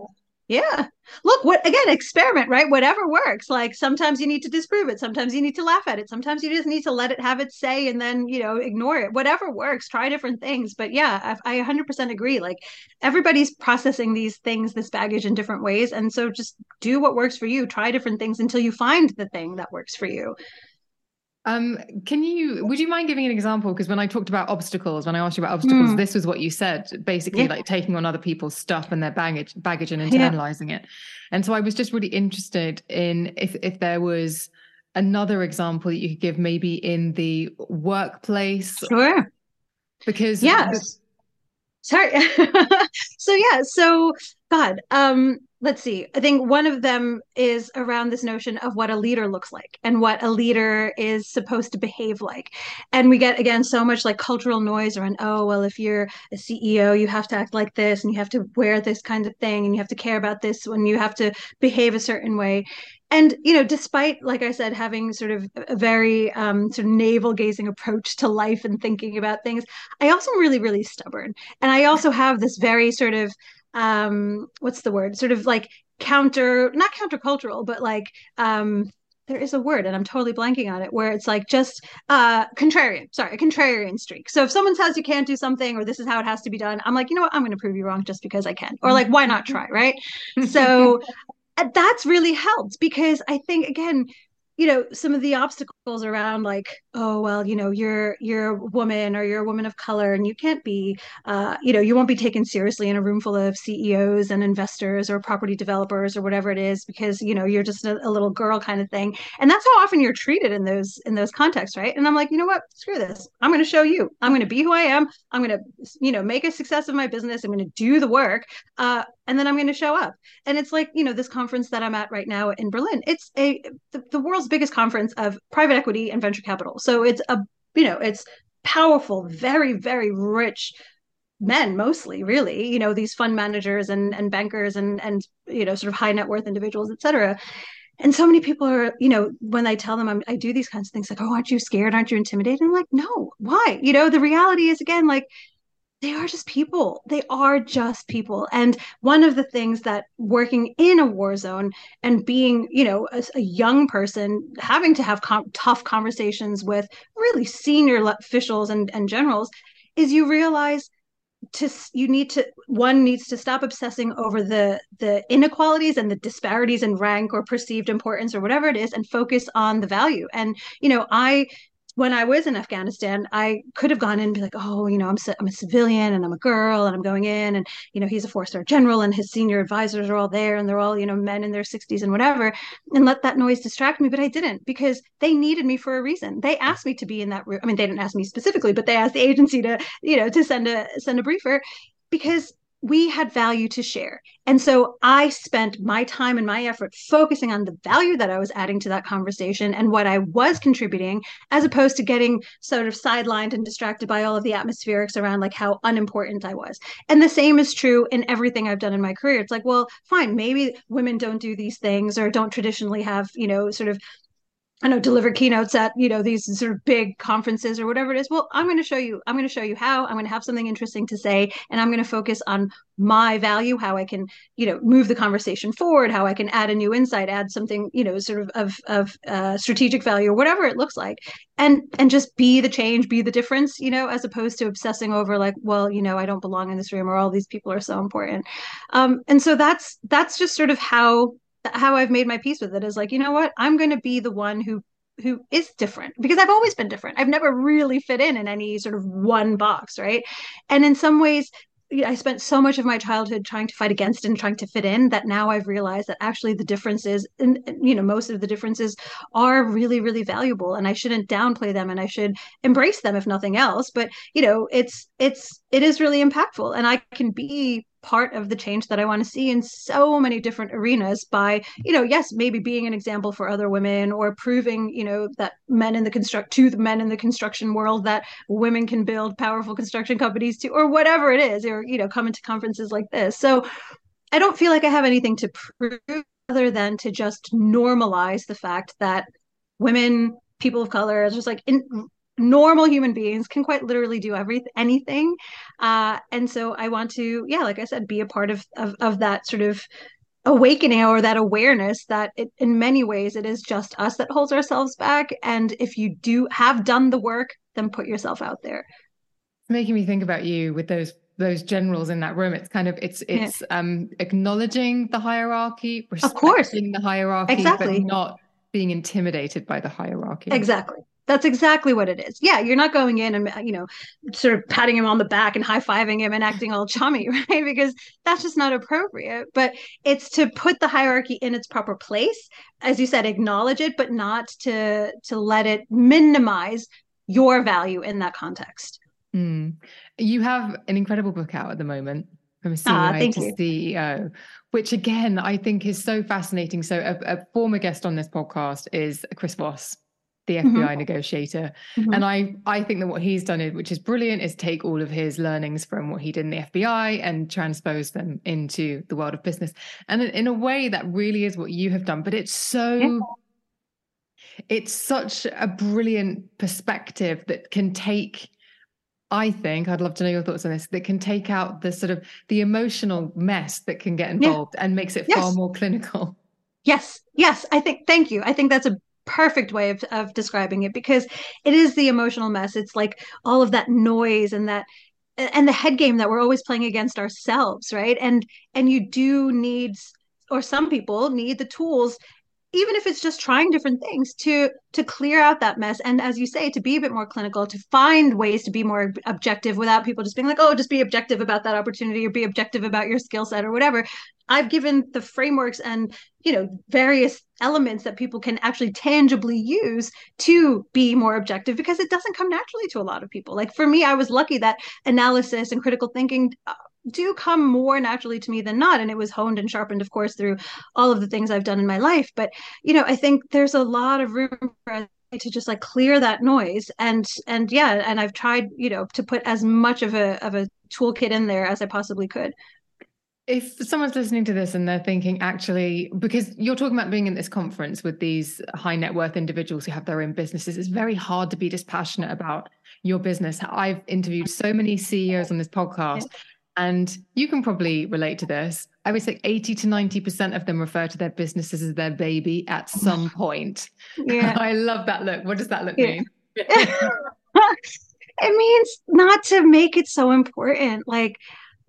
Yeah. Look, what again, experiment, right? Whatever works. Like sometimes you need to disprove it, sometimes you need to laugh at it, sometimes you just need to let it have its say and then, you know, ignore it. Whatever works, try different things. But yeah, I, I 100% agree. Like everybody's processing these things, this baggage in different ways. And so just do what works for you, try different things until you find the thing that works for you. Um, can you, would you mind giving an example? Because when I talked about obstacles, when I asked you about obstacles, Mm. this was what you said, basically Yeah. like taking on other people's stuff and their baggage, baggage and Yeah. internalizing it. And so I was just really interested in if, if there was another example that you could give maybe in the workplace, Sure. because Yes. Sorry. so yeah, so God, um, let's see. I think one of them is around this notion of what a leader looks like and what a leader is supposed to behave like. And we get again so much like cultural noise around, oh, well, if you're a CEO, you have to act like this and you have to wear this kind of thing and you have to care about this when you have to behave a certain way. And you know, despite, like I said, having sort of a very um, sort of navel gazing approach to life and thinking about things, I also am really, really stubborn. And I also have this very sort of um what's the word? Sort of like counter not countercultural, but like um there is a word and I'm totally blanking on it where it's like just uh contrarian, sorry, a contrarian streak. So if someone says you can't do something or this is how it has to be done, I'm like, you know what, I'm gonna prove you wrong just because I can. Or like, why not try, right? So uh, that's really helped because I think again, you know, some of the obstacles around like, oh well, you know, you're you're a woman or you're a woman of color and you can't be uh, you know, you won't be taken seriously in a room full of CEOs and investors or property developers or whatever it is because, you know, you're just a, a little girl kind of thing. And that's how often you're treated in those in those contexts, right? And I'm like, you know what? Screw this. I'm going to show you. I'm going to be who I am. I'm going to, you know, make a success of my business. I'm going to do the work. Uh, and then I'm going to show up. And it's like, you know, this conference that I'm at right now in Berlin. It's a the, the world's biggest conference of private equity and venture capital. So it's a, you know, it's powerful, very, very rich men mostly really you know these fund managers and and bankers and and you know sort of high net worth individuals etc and so many people are you know when i tell them I'm, i do these kinds of things like oh aren't you scared aren't you intimidated i'm like no why you know the reality is again like they are just people. They are just people. And one of the things that working in a war zone and being you know a, a young person having to have com- tough conversations with really senior officials and, and generals is you realize to you need to one needs to stop obsessing over the the inequalities and the disparities in rank or perceived importance or whatever it is and focus on the value. And you know i when I was in Afghanistan, I could have gone in and be like, oh, you know, I'm I'm a civilian and I'm a girl and I'm going in and you know he's a four star general and his senior advisors are all there and they're all you know men in their 60s and whatever, and let that noise distract me. But I didn't because they needed me for a reason. They asked me to be in that room. I mean, they didn't ask me specifically, but they asked the agency to you know to send a send a briefer because we had value to share. And so I spent my time and my effort focusing on the value that I was adding to that conversation and what I was contributing, as opposed to getting sort of sidelined and distracted by all of the atmospherics around like how unimportant I was. And the same is true in everything I've done in my career. It's like, well, fine, maybe women don't do these things or don't traditionally have, you know, sort of I know deliver keynotes at you know these sort of big conferences or whatever it is. Well, I'm going to show you. I'm going to show you how. I'm going to have something interesting to say, and I'm going to focus on my value, how I can you know move the conversation forward, how I can add a new insight, add something you know sort of of of uh, strategic value or whatever it looks like, and and just be the change, be the difference, you know, as opposed to obsessing over like, well, you know, I don't belong in this room or all these people are so important, um, and so that's that's just sort of how how I've made my peace with it is like, you know what? I'm going to be the one who who is different because I've always been different. I've never really fit in in any sort of one box, right? And in some ways, I spent so much of my childhood trying to fight against and trying to fit in that now I've realized that actually the differences, and you know, most of the differences are really, really valuable, and I shouldn't downplay them, and I should embrace them if nothing else. But you know, it's it's it is really impactful, and I can be part of the change that I want to see in so many different arenas by, you know, yes, maybe being an example for other women or proving, you know, that men in the construct to the men in the construction world that women can build powerful construction companies too, or whatever it is, or, you know, come into conferences like this. So I don't feel like I have anything to prove other than to just normalize the fact that women, people of color, just like in, normal human beings can quite literally do everything anything. Uh, and so i want to yeah like i said be a part of of, of that sort of awakening or that awareness that it, in many ways it is just us that holds ourselves back. And if you do have done the work then put yourself out there. It's making me think about you with those those generals in that room. It's kind of it's it's yeah. um acknowledging the hierarchy of course. the hierarchy exactly. but not being intimidated by the hierarchy. Exactly that's exactly what it is. Yeah, you're not going in and you know, sort of patting him on the back and high fiving him and acting all chummy, right? Because that's just not appropriate. But it's to put the hierarchy in its proper place, as you said, acknowledge it, but not to to let it minimize your value in that context. Mm. You have an incredible book out at the moment from CEO ah, to you. CEO, which again I think is so fascinating. So a, a former guest on this podcast is Chris Voss the FBI mm-hmm. negotiator. Mm-hmm. And I I think that what he's done, is, which is brilliant, is take all of his learnings from what he did in the FBI and transpose them into the world of business. And in a way, that really is what you have done. But it's so. Yeah. It's such a brilliant perspective that can take I think I'd love to know your thoughts on this that can take out the sort of the emotional mess that can get involved yeah. and makes it yes. far more clinical. Yes. Yes, I think thank you. I think that's a perfect way of, of describing it because it is the emotional mess. It's like all of that noise and that and the head game that we're always playing against ourselves right? And and you do need or some people need the tools even if it's just trying different things to to clear out that mess. And as you say to be a bit more clinical to find ways to be more objective without people just being like oh just be objective about that opportunity or be objective about your skill set or whatever. I've given the frameworks and you know various elements that people can actually tangibly use to be more objective because it doesn't come naturally to a lot of people. Like for me i was lucky that analysis and critical thinking uh, do come more naturally to me than not. And it was honed and sharpened of course through all of the things i've done in my life. But you know i think there's a lot of room for to just like clear that noise. And and yeah and i've tried you know to put as much of a of a toolkit in there as i possibly could if someone's listening to this and they're thinking actually because you're talking about being in this conference with these high net worth individuals who have their own businesses it's very hard to be dispassionate about your business i've interviewed so many ceos on this podcast and you can probably relate to this. I would say 80 to 90% of them refer to their businesses as their baby at some point. Yeah. I love that look. What does that look yeah. mean? it means not to make it so important. Like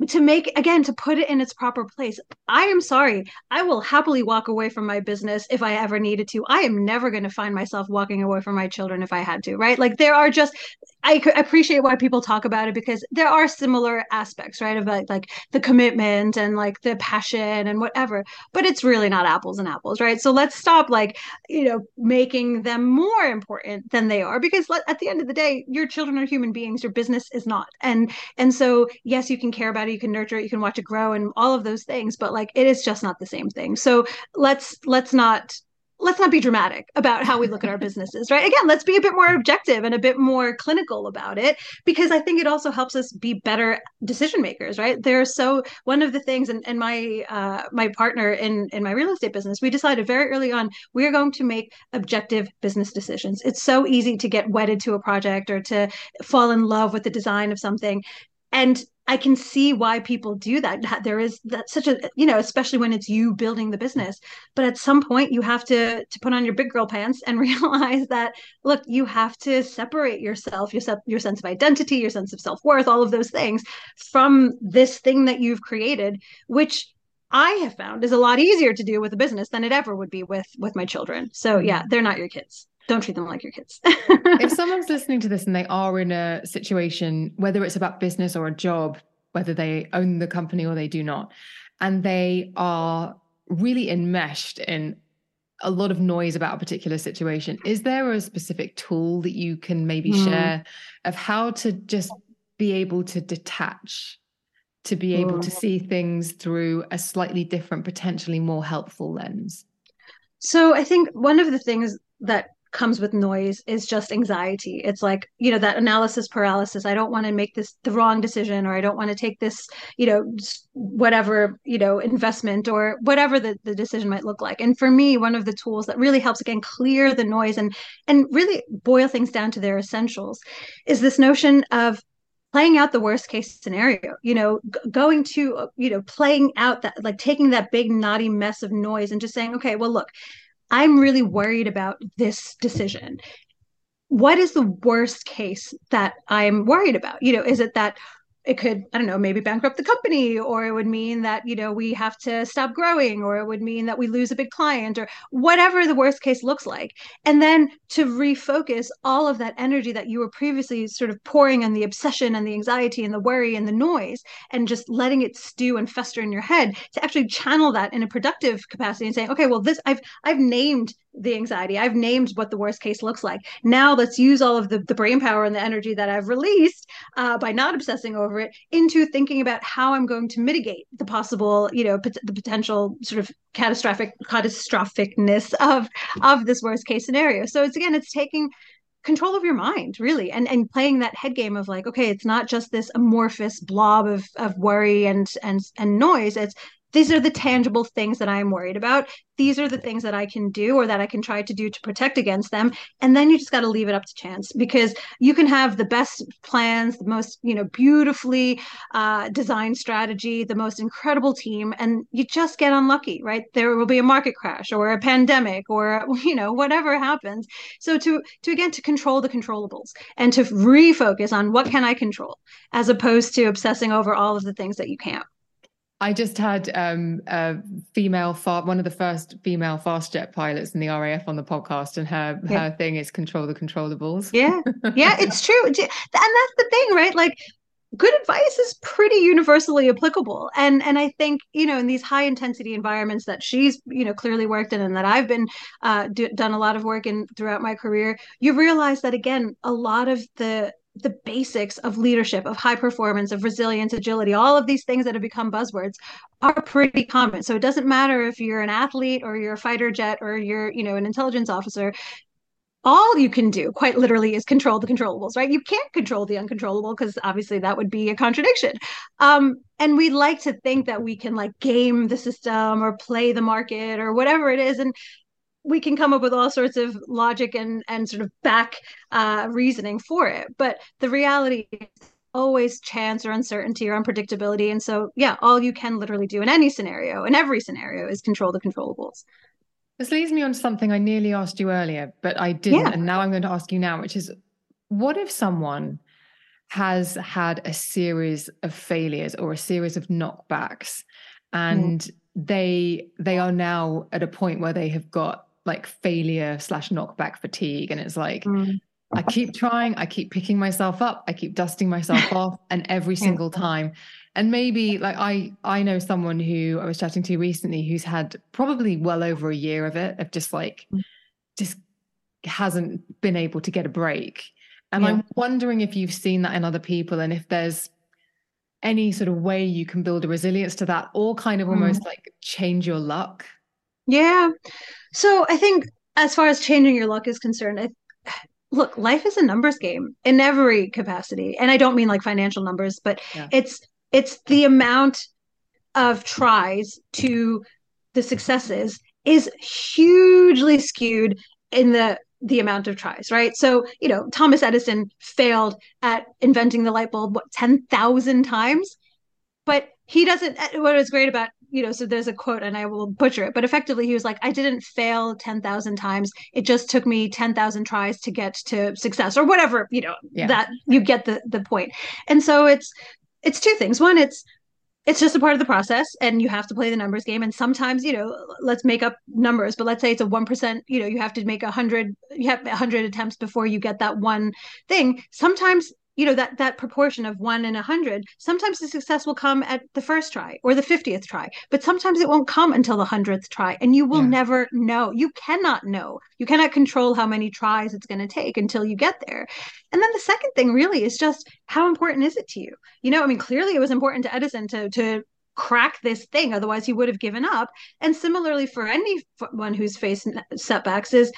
to make again to put it in its proper place. I am sorry. I will happily walk away from my business if i ever needed to. I am never going to find myself walking away from my children if i had to right? Like there are just i appreciate why people talk about it because there are similar aspects right of like, like the commitment and like the passion and whatever but it's really not apples and apples right? So let's stop like you know making them more important than they are because at the end of the day your children are human beings your business is not. And and so yes you can care about it you can nurture it you can watch it grow and all of those things but like it is just not the same thing. So let's let's not let's not be dramatic about how we look at our businesses right? Again let's be a bit more objective and a bit more clinical about it because i think it also helps us be better decision makers right? There's so one of the things and, and my uh, my partner in in my real estate business we decided very early on we're going to make objective business decisions. It's so easy to get wedded to a project or to fall in love with the design of something and I can see why people do that. There is that such a you know, especially when it's you building the business. But at some point, you have to to put on your big girl pants and realize that look, you have to separate yourself, your your sense of identity, your sense of self worth, all of those things from this thing that you've created, which I have found is a lot easier to do with a business than it ever would be with with my children. So yeah, mm-hmm. they're not your kids. Don't treat them like your kids. if someone's listening to this and they are in a situation, whether it's about business or a job, whether they own the company or they do not, and they are really enmeshed in a lot of noise about a particular situation, is there a specific tool that you can maybe mm. share of how to just be able to detach? To be able mm. to see things through a slightly different, potentially more helpful lens? So I think one of the things that comes with noise is just anxiety. It's like, you know, that analysis paralysis. I don't want to make this the wrong decision or I don't want to take this, you know, whatever, you know, investment or whatever the, the decision might look like. And for me, one of the tools that really helps again clear the noise and and really boil things down to their essentials is this notion of playing out the worst case scenario you know g- going to uh, you know playing out that like taking that big knotty mess of noise and just saying okay well look I'm really worried about this decision. What is the worst case that I'm worried about? You know, is it that it could i don't know maybe bankrupt the company or it would mean that you know we have to stop growing or it would mean that we lose a big client or whatever the worst case looks like. And then to refocus all of that energy that you were previously sort of pouring on the obsession and the anxiety and the worry and the noise and just letting it stew and fester in your head to actually channel that in a productive capacity and saying okay well this i've i've named the anxiety. I've named what the worst case looks like. Now let's use all of the, the brain power and the energy that I've released uh, by not obsessing over it into thinking about how I'm going to mitigate the possible, you know, pot- the potential sort of catastrophic catastrophicness of of this worst case scenario. So it's again, it's taking control of your mind really and and playing that head game of like okay it's not just this amorphous blob of of worry and and and noise it's these are the tangible things that I'm worried about. These are the things that I can do or that I can try to do to protect against them. And then you just got to leave it up to chance because you can have the best plans, the most, you know, beautifully uh, designed strategy, the most incredible team, and you just get unlucky, right? There will be a market crash or a pandemic or, you know, whatever happens. So to, to again, to control the controllables and to refocus on what can I control as opposed to obsessing over all of the things that you can't. I just had um, a female, far, one of the first female fast jet pilots in the RAF on the podcast, and her yeah. her thing is control the controllables. Yeah, yeah, it's true, and that's the thing, right? Like, good advice is pretty universally applicable, and and I think you know in these high intensity environments that she's you know clearly worked in, and that I've been uh, do, done a lot of work in throughout my career, you realize that again, a lot of the the basics of leadership, of high performance, of resilience, agility, all of these things that have become buzzwords are pretty common. So it doesn't matter if you're an athlete or you're a fighter jet or you're, you know, an intelligence officer. All you can do, quite literally, is control the controllables, right? You can't control the uncontrollable because obviously that would be a contradiction. Um, and we like to think that we can like game the system or play the market or whatever it is. And we can come up with all sorts of logic and and sort of back uh, reasoning for it. But the reality is always chance or uncertainty or unpredictability. And so yeah all you can literally do in any scenario in every scenario is control the controllables. This leads me on to something i nearly asked you earlier but i didn't. Yeah. and now i'm going to ask you now which is what if someone has had a series of failures or a series of knockbacks? And mm. they they are now at a point where they have got like failure slash knockback fatigue. And it's like, mm. I keep trying, I keep picking myself up, I keep dusting myself off, and every single time. And maybe like I I know someone who I was chatting to recently who's had probably well over a year of it, of just like mm. just hasn't been able to get a break. And yeah. I'm wondering if you've seen that in other people and if there's any sort of way you can build a resilience to that or kind of almost mm. like change your luck. Yeah. So I think as far as changing your luck is concerned, I, look, life is a numbers game in every capacity. And I don't mean like financial numbers, but yeah. it's it's the amount of tries to the successes is hugely skewed in the the amount of tries, right? So, you know, Thomas Edison failed at inventing the light bulb what 10,000 times, but he doesn't what is great about you know, so there's a quote and I will butcher it, but effectively he was like, I didn't fail 10,000 times. It just took me 10,000 tries to get to success or whatever, you know, yeah. that you get the, the point. And so it's, it's two things. One, it's it's just a part of the process and you have to play the numbers game and sometimes you know let's make up numbers but let's say it's a 1% you know you have to make a 100 you have a 100 attempts before you get that one thing sometimes you know that that proportion of one in a hundred sometimes the success will come at the first try or the 50th try but sometimes it won't come until the 100th try and you will yeah. never know. You cannot know. You cannot control how many tries it's going to take until you get there. And then the second thing really is just how important is it to you? You know i mean clearly it was important to edison to to crack this thing otherwise he would have given up. And similarly for anyone who's faced setbacks is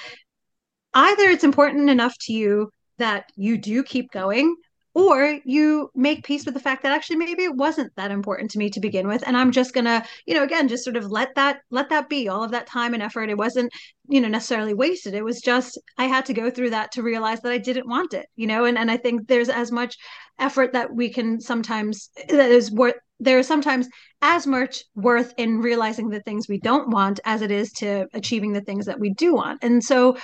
either it's important enough to you that you do keep going or you make peace with the fact that actually maybe it wasn't that important to me to begin with and i'm just gonna you know again just sort of let that let that be. All of that time and effort it wasn't you know necessarily wasted. It was just i had to go through that to realize that i didn't want it you know and, and i think there's as much effort that we can sometimes that is worth there is sometimes as much worth in realizing the things we don't want as it is to achieving the things that we do want. And so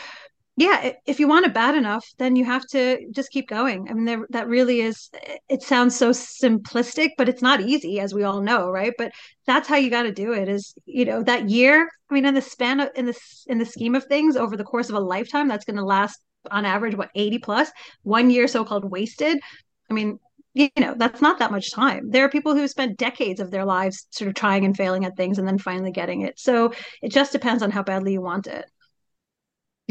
yeah if you want it bad enough then you have to just keep going. I mean there, that really is it sounds so simplistic but it's not easy as we all know right? But that's how you got to do it is you know that year i mean in the span of in the in the scheme of things over the course of a lifetime that's going to last on average what 80 plus? One year so-called wasted? I mean you know that's not that much time. There are people who spent decades of their lives sort of trying and failing at things and then finally getting it. So it just depends on how badly you want it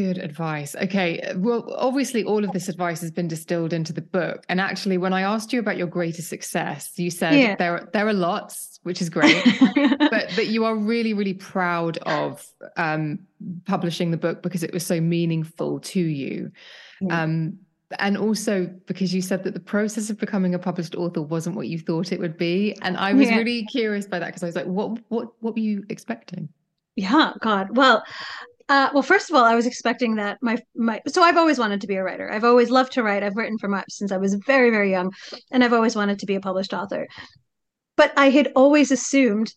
Good advice. Okay. Well, obviously, all of this advice has been distilled into the book. And actually, when I asked you about your greatest success, you said yeah. there there are lots, which is great, but that you are really, really proud of um, publishing the book because it was so meaningful to you. Yeah. Um, and also because you said that the process of becoming a published author wasn't what you thought it would be, and I was yeah. really curious by that because I was like, what, what, what were you expecting? Yeah, God. Well, uh, well, first of all, I was expecting that my my so I've always wanted to be a writer. I've always loved to write. I've written for my since I was very very young, and I've always wanted to be a published author. But I had always assumed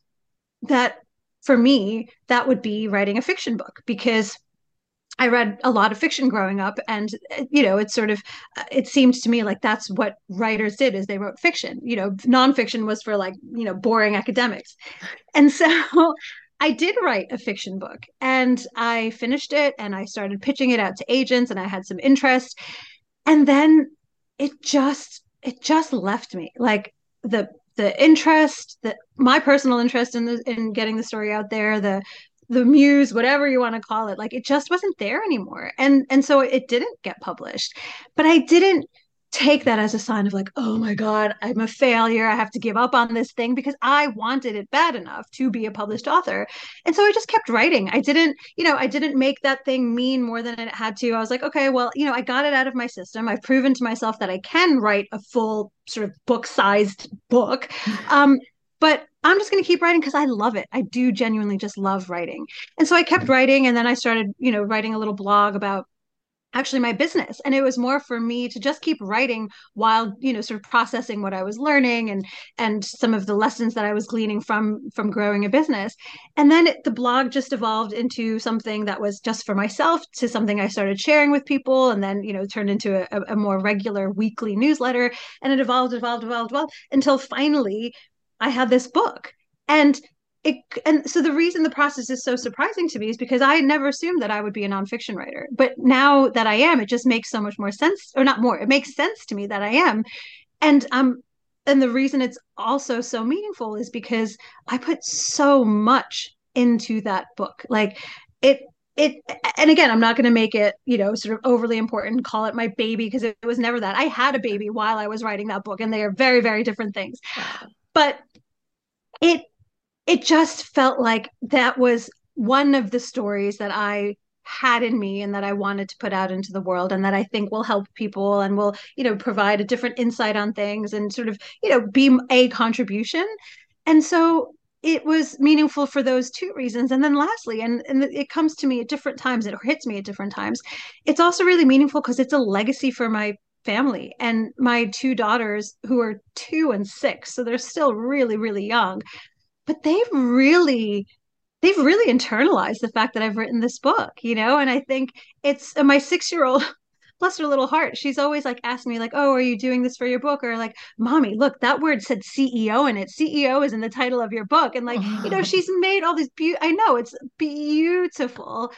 that for me that would be writing a fiction book because I read a lot of fiction growing up, and you know, it's sort of it seemed to me like that's what writers did is they wrote fiction. You know, nonfiction was for like you know boring academics, and so I did write a fiction book and I finished it and I started pitching it out to agents and I had some interest. And then it just it just left me. Like the the interest, that my personal interest in the in getting the story out there, the the muse whatever you want to call it like it just wasn't there anymore and and so it didn't get published but i didn't take that as a sign of like, oh my God, I'm a failure. I have to give up on this thing because I wanted it bad enough to be a published author. And so I just kept writing. I didn't, you know, I didn't make that thing mean more than it had to. I was like, okay, well, you know, I got it out of my system. I've proven to myself that I can write a full sort of book sized book. Um, but I'm just going to keep writing because I love it. I do genuinely just love writing. And so I kept writing and then I started, you know, writing a little blog about actually my business. And it was more for me to just keep writing while you know sort of processing what i was learning and and some of the lessons that i was gleaning from from growing a business. And then it, the blog just evolved into something that was just for myself to something i started sharing with people and then you know turned into a, a more regular weekly newsletter. And it evolved evolved evolved evolved until finally i had this book. And it and so the reason the process is so surprising to me is because I had never assumed that I would be a nonfiction writer. But now that I am, it just makes so much more sense, or not more, it makes sense to me that I am. And um and the reason it's also so meaningful is because I put so much into that book. Like it it and again i'm not going to make it you know sort of overly important call it my baby because it, it, was never that i had a baby while i was writing that book and they are very very different things but it it just felt like that was one of the stories that I had in me and that I wanted to put out into the world and that I think will help people and will, you know, provide a different insight on things and sort of, you know, be a contribution. And so it was meaningful for those two reasons. And then lastly, and, and it comes to me at different times, it hits me at different times. It's also really meaningful because it's a legacy for my family and my two daughters who are two and six. So they're still really, really young but they've really they've really internalized the fact that I've written this book, you know, and I think it's my 6-year-old bless her little heart, she's always like asking me, like, oh, are you doing this for your book? Or like, mommy, look, that word said CEO in it. CEO is in the title of your book. And like, you know, she's made all these beautiful, I know it's beautiful.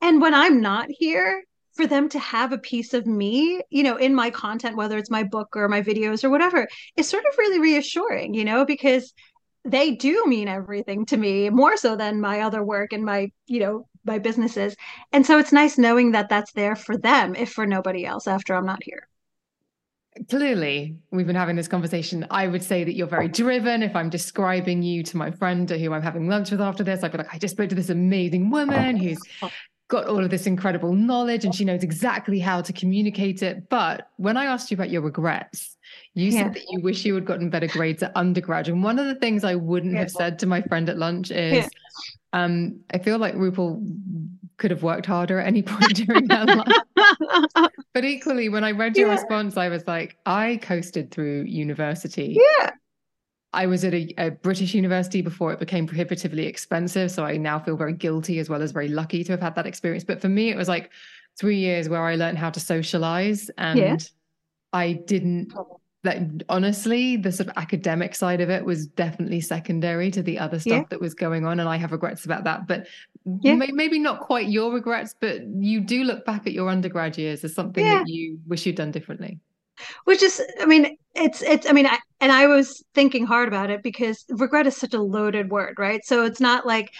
And when I'm not here, for them to have a piece of me, you know, in my content, whether it's my book or my videos or whatever, is sort of really reassuring, you know, because they do mean everything to me more so than my other work and my, you know, my businesses. And so it's nice knowing that that's there for them, if for nobody else after I'm not here. Clearly, we've been having this conversation. I would say that you're very driven. If I'm describing you to my friend who I'm having lunch with after this, I'd be like, I just spoke to this amazing woman who's got all of this incredible knowledge and she knows exactly how to communicate it. But when I asked you about your regrets, you yeah. said that you wish you had gotten better grades at undergrad. And one of the things I wouldn't yeah. have said to my friend at lunch is, yeah. um, I feel like Rupal could have worked harder at any point during that life. but equally, when I read your response, I was like, I coasted through university. Yeah. I was at a, a, British university before it became prohibitively expensive. So I now feel very guilty as well as very lucky to have had that experience. But for me, it was like three years where I learned how to socialize and. I didn't like honestly the sort of academic side of it was definitely secondary to the other stuff yeah. that was going on and i have regrets about that but yeah. may, maybe not quite your regrets but you do look back at your undergrad years as something yeah. that you wish you'd done differently which is i mean it's it's i mean I, and i was thinking hard about it because regret is such a loaded word right so it's not like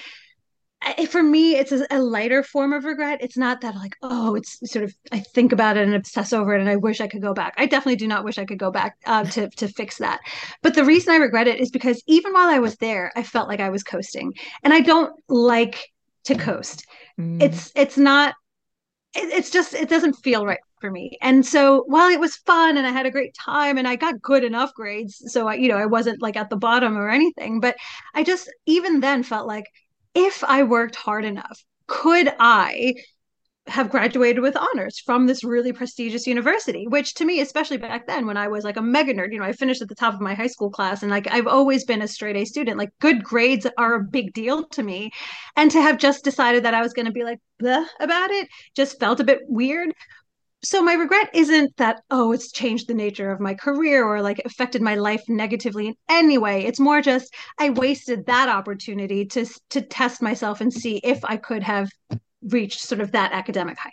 for me it's a, a, lighter form of regret. It's not that like oh it's sort of i think about it and obsess over it and i wish i could go back. I definitely do not wish i could go back uh, to to fix that. But the reason i regret it is because even while i was there i felt like i was coasting. And i don't like to coast. Mm. it's it's not it, it's just it doesn't feel right for me. And so while it was fun and I had a great time and I got good enough grades, so I, you know, I wasn't like at the bottom or anything, but I just even then felt like if I worked hard enough, could I have graduated with honors from this really prestigious university? Which to me especially back then when i was like a mega nerd you know i finished at the top of my high school class and like i've always been a straight a student. Like good grades are a big deal to me. And to have just decided that i was going to be like the about it just felt a bit weird so my regret isn't that oh it's changed the nature of my career or like affected my life negatively in any way. It's more just i wasted that opportunity to to test myself and see if i could have reached sort of that academic height.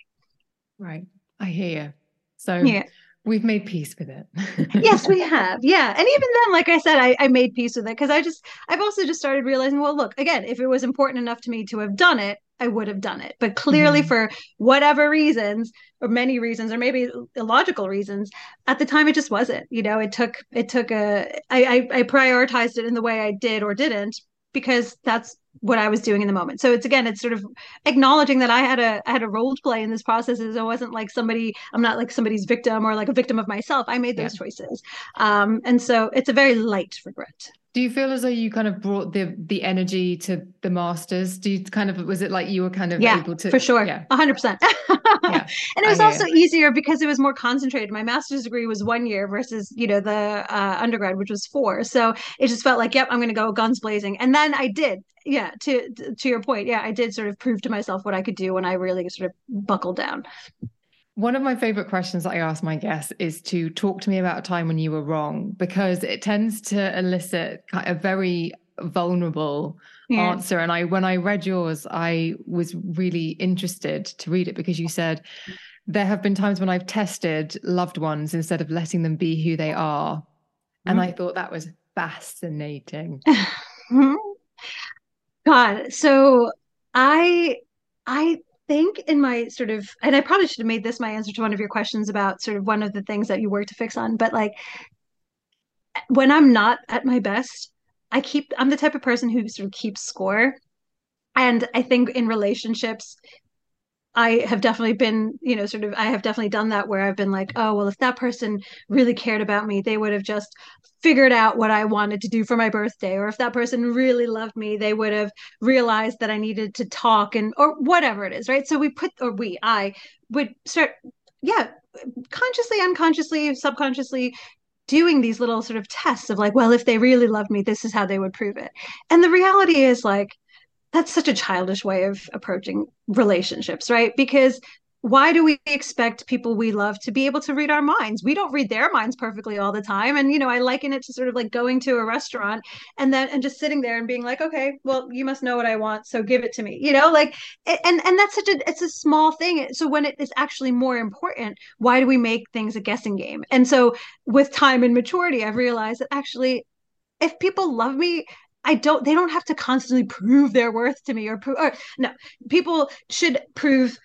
Right. I hear you so yeah we've made peace with it yes we have yeah and even then like i said i, I made peace with it because i just i've also just started realizing well look again if it was important enough to me to have done it I would have done it. But clearly, mm-hmm. for whatever reasons, or many reasons, or maybe illogical reasons, at the time it just wasn't. You know, it took it took a I, I, I prioritized it in the way I did or didn't because that's what I was doing in the moment. So it's again, it's sort of acknowledging that I had a I had a role to play in this process. Is it wasn't like somebody I'm not like somebody's victim or like a victim of myself. I made those yeah. choices, um, and so it's a very light regret. Do you feel as though you kind of brought the the energy to the masters? Do you kind of was it like you were kind of yeah, able to for sure, yeah, hundred percent. And it was also easier because it was more concentrated. My master's degree was one year versus you know the uh, undergrad, which was four. So it just felt like, yep, I'm going to go guns blazing. And then I did, yeah. To to your point, yeah, I did sort of prove to myself what I could do when I really sort of buckled down. One of my favorite questions that I ask my guests is to talk to me about a time when you were wrong because it tends to elicit a very vulnerable yeah. answer. And I, when I read yours, I was really interested to read it because you said, there have been times when I've tested loved ones instead of letting them be who they are. And mm-hmm. I thought that was fascinating. God, so I I think in my sort of and i probably should have made this my answer to one of your questions about sort of one of the things that you work to fix on but like when i'm not at my best i keep i'm the type of person who sort of keeps score. And i think in relationships I have definitely been, you know, sort of, I have definitely done that where I've been like, oh, well, if that person really cared about me, they would have just figured out what I wanted to do for my birthday. Or if that person really loved me, they would have realized that I needed to talk and, or whatever it is, right? So we put, or we, I would start, yeah, consciously, unconsciously, subconsciously doing these little sort of tests of like, well, if they really loved me, this is how they would prove it. And the reality is like, that's such a childish way of approaching relationships, right? Because why do we expect people we love to be able to read our minds? We don't read their minds perfectly all the time. And, you know, I liken it to sort of like going to a restaurant and then, and just sitting there and being like, okay, well, you must know what I want. So give it to me, you know, like, and, and that's such a, it's a small thing. So when it is actually more important, why do we make things a guessing game? And so with time and maturity, I've realized that actually, if people love me, I don't they don't have to constantly prove their worth to me or prove or no. People should prove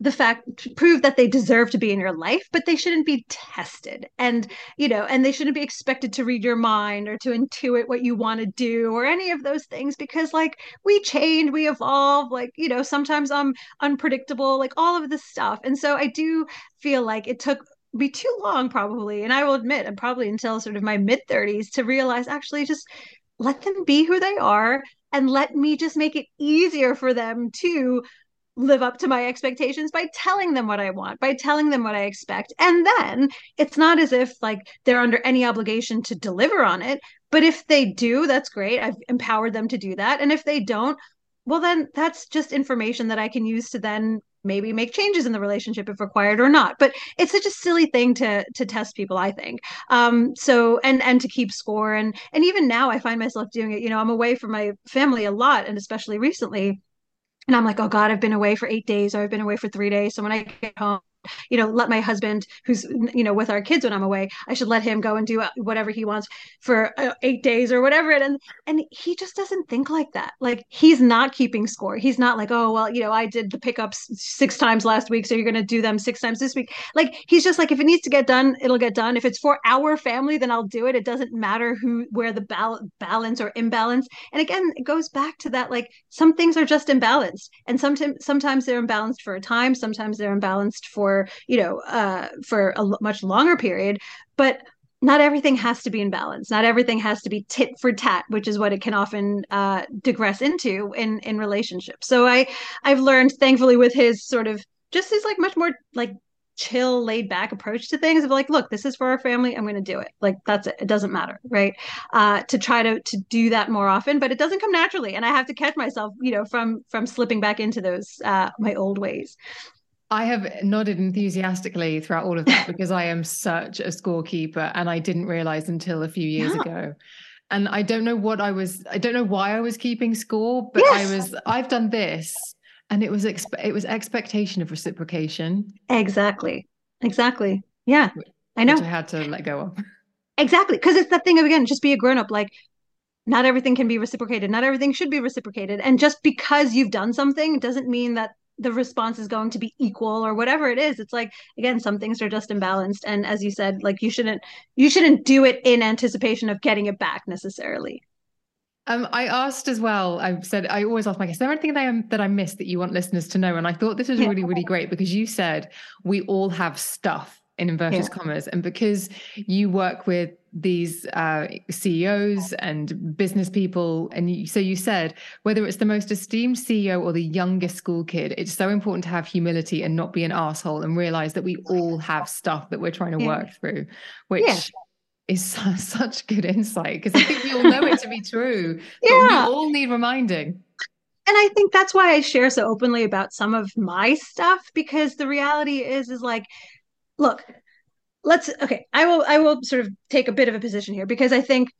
the fact prove that they deserve to be in your life but they shouldn't be tested. And you know and they shouldn't be expected to read your mind or to intuit what you want to do or any of those things because like we change we evolve like you know sometimes i'm unpredictable like all of this stuff. And so i do feel like it took be too long probably and i will admit and probably until sort of my mid 30s to realize actually just let them be who they are and let me just make it easier for them to live up to my expectations by telling them what I want, by telling them what I expect. And then it's not as if like they're under any obligation to deliver on it. But if they do, that's great. I've empowered them to do that. And if they don't, well, then that's just information that I can use to then maybe make changes in the relationship if required or not. But it's such a silly thing to to test people i think. Um so and and to keep score. And and even now i find myself doing it. You know i'm away from my family a lot and especially recently. And I'm like, oh God, I've been away for eight days or I've been away for three days. So when I get home, you know, let my husband, who's, you know, with our kids when I'm away, I should let him go and do whatever he wants for uh, eight days or whatever. And, and he just doesn't think like that. Like he's not keeping score. He's not like, oh, well, you know, I did the pickups six times last week. So you're going to do them six times this week. Like he's just like, if it needs to get done, it'll get done. If it's for our family, then I'll do it. It doesn't matter who, where the bal- balance or imbalance. And again, it goes back to that, like some things are just imbalanced and sometimes, sometimes they're imbalanced for a time. Sometimes they're imbalanced for, you know, uh, for a much longer period. But not everything has to be in balance. Not everything has to be tit for tat, which is what it can often uh, digress into in in relationships. So I I've learned, thankfully, with his sort of just his like much more like chill, laid back approach to things of like, look, this is for our family. I'm going to do it. Like that's it. It doesn't matter, right? Uh, to try to to do that more often, but it doesn't come naturally, and I have to catch myself, you know, from from slipping back into those uh, my old ways. I have nodded enthusiastically throughout all of that because I am such a scorekeeper and I didn't realize until a few years yeah. ago. And I don't know what I was, I don't know why I was keeping score, but yes. I was, I've done this and it was, expe- it was expectation of reciprocation. Exactly. Exactly. Yeah. I know. I had to let go of. Exactly. Cause it's that thing of, again, just be a grown up. Like, not everything can be reciprocated. Not everything should be reciprocated. And just because you've done something doesn't mean that the response is going to be equal or whatever it is it's like again some things are just imbalanced and as you said like you shouldn't you shouldn't do it in anticipation of getting it back necessarily um, I asked as well. I said I always ask my guests, "Is there anything that I, that I missed that you want listeners to know?" And I thought this was really, really great because you said we all have stuff in inverted yeah. commas. And because you work with these uh, CEOs and business people, and you, so you said whether it's the most esteemed CEO or the youngest school kid, it's so important to have humility and not be an asshole and realize that we all have stuff that we're trying to yeah. work through, which. Yeah. Is such good insight because I think we all know it to be true. yeah. we all need reminding and I think that's why I share so openly about some of my stuff because the reality is is like look, let's okay, I will I will sort of take a bit of a position here because I think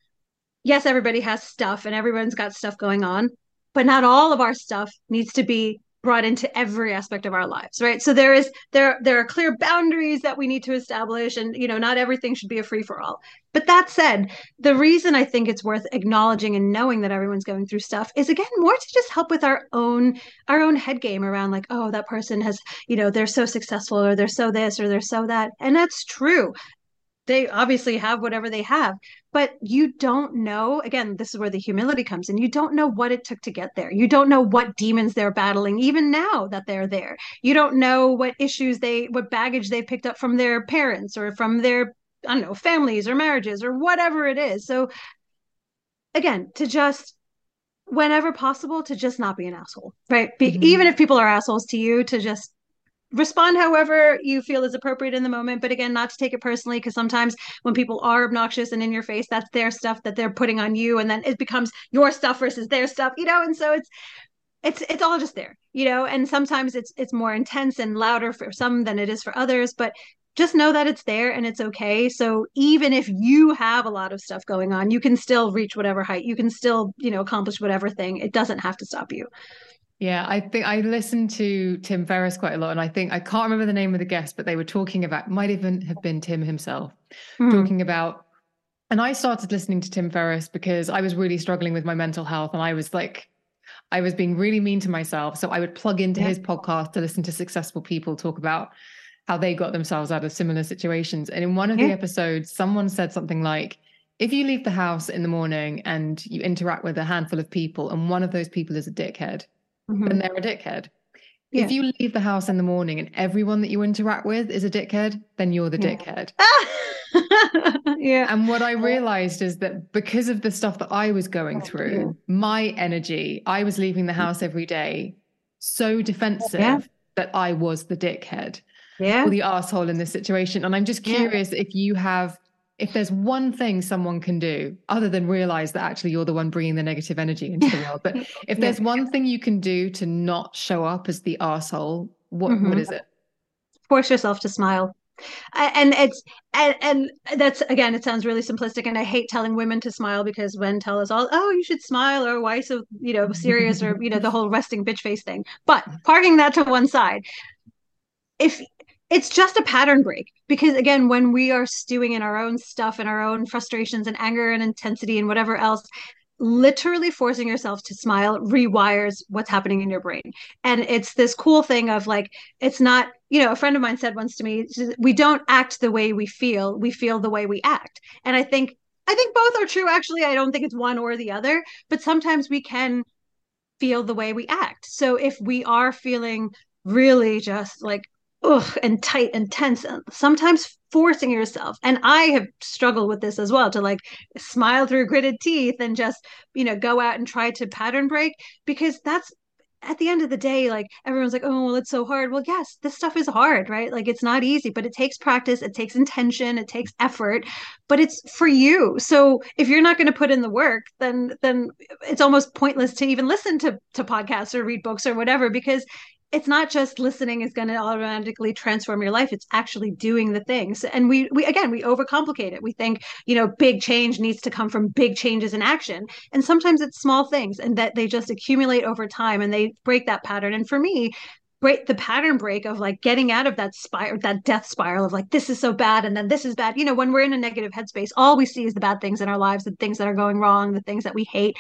yes, everybody has stuff and everyone's got stuff going on, but not all of our stuff needs to be brought into every aspect of our lives right? So there is there there are clear boundaries that we need to establish and you know not everything should be a free for all. But that said the reason i think it's worth acknowledging and knowing that everyone's going through stuff is again more to just help with our own our own head game around like oh that person has you know they're so successful or they're so this or they're so that. And that's true they obviously have whatever they have but you don't know again this is where the humility comes in you don't know what it took to get there. You don't know what demons they're battling even now that they're there. You don't know what issues they what baggage they picked up from their parents or from their i don't know families or marriages or whatever it is. So again to just whenever possible to just not be an asshole right? Be, mm-hmm. even if people are assholes to you to just respond however you feel is appropriate in the moment but again not to take it personally because sometimes when people are obnoxious and in your face that's their stuff that they're putting on you and then it becomes your stuff versus their stuff you know and so it's it's it's all just there you know and sometimes it's it's more intense and louder for some than it is for others but just know that it's there and it's okay. So even if you have a lot of stuff going on you can still reach whatever height you can still you know accomplish whatever thing it doesn't have to stop you yeah, I think I listened to Tim Ferriss quite a lot, and I think I can't remember the name of the guest, but they were talking about might even have been Tim himself mm. talking about. And I started listening to Tim Ferriss because I was really struggling with my mental health, and I was like, I was being really mean to myself. So I would plug into yeah. his podcast to listen to successful people talk about how they got themselves out of similar situations. And in one of yeah. the episodes, someone said something like, if you leave the house in the morning and you interact with a handful of people, and one of those people is a dickhead, mm-hmm. then they're a dickhead. Yeah. If you leave the house in the morning and everyone that you interact with is a dickhead, then you're the yeah. dickhead. yeah. And what I realized is that because of the stuff that I was going through, my energy, I was leaving the house every day so defensive that I was the dickhead. Yeah. Or the asshole in this situation. And I'm just curious if you have if there's one thing someone can do other than realize that actually you're the one bringing the negative energy into the world but if there's one thing you can do to not show up as the asshole what mm-hmm. what is it? Force yourself to smile. And it's and, and that's again it sounds really simplistic and i hate telling women to smile because men tell us all oh you should smile or why so you know serious or you know the whole resting bitch face thing. But parking that to one side if it's just a pattern break because again when we are stewing in our own stuff and our own frustrations and anger and intensity and whatever else literally forcing yourself to smile rewires what's happening in your brain. And it's this cool thing of like it's not you know a friend of mine said once to me we don't act the way we feel we feel the way we act. And i think i think both are true actually. I don't think it's one or the other but sometimes we can feel the way we act. So if we are feeling really just like ugh, and tight and tense and sometimes forcing yourself. And i have struggled with this as well to like smile through gritted teeth and just you know go out and try to pattern break because that's at the end of the day like everyone's like oh well it's so hard. Well yes this stuff is hard right? Like it's not easy but it takes practice it takes intention it takes effort but it's for you. So if you're not going to put in the work then then it's almost pointless to even listen to to podcasts or read books or whatever because it's not just listening is going to automatically transform your life it's actually doing the things. And we we again we overcomplicate it. We think you know big change needs to come from big changes in action. And sometimes it's small things and that they just accumulate over time and they break that pattern. And for me break the pattern break of like getting out of that spiral that death spiral of like this is so bad and then this is bad you know when we're in a negative headspace all we see is the bad things in our lives the things that are going wrong the things that we hate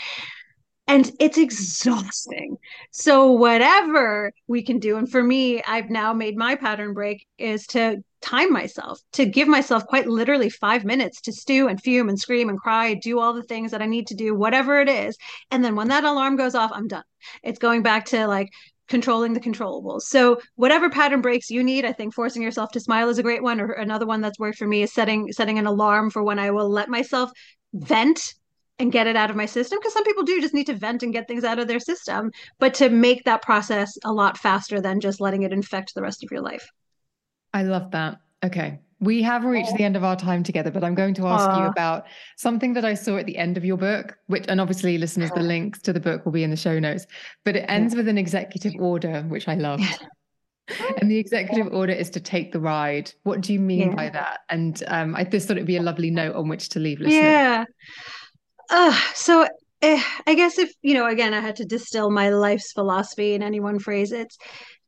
and it's exhausting. So whatever we can do and for me I've now made my pattern break is to time myself to give myself quite literally 5 minutes to stew and fume and scream and cry do all the things that I need to do whatever it is and then when that alarm goes off I'm done. It's going back to like controlling the controllables. So whatever pattern breaks you need, I think forcing yourself to smile is a great one or another one that's worked for me is setting setting an alarm for when I will let myself vent and get it out of my system because some people do just need to vent and get things out of their system but to make that process a lot faster than just letting it infect the rest of your life. I love that. Okay. We have reached the end of our time together but i'm going to ask you about something that i saw at the end of your book which and obviously listeners the links to the book will be in the show notes but it ends with an executive order which i loved and the executive order is to take the ride. What do you mean yeah. by that? And um, i just thought it'd be a lovely note on which to leave listeners. Yeah uh, so eh, I guess if, you know, again, I had to distill my life's philosophy in any one phrase, it's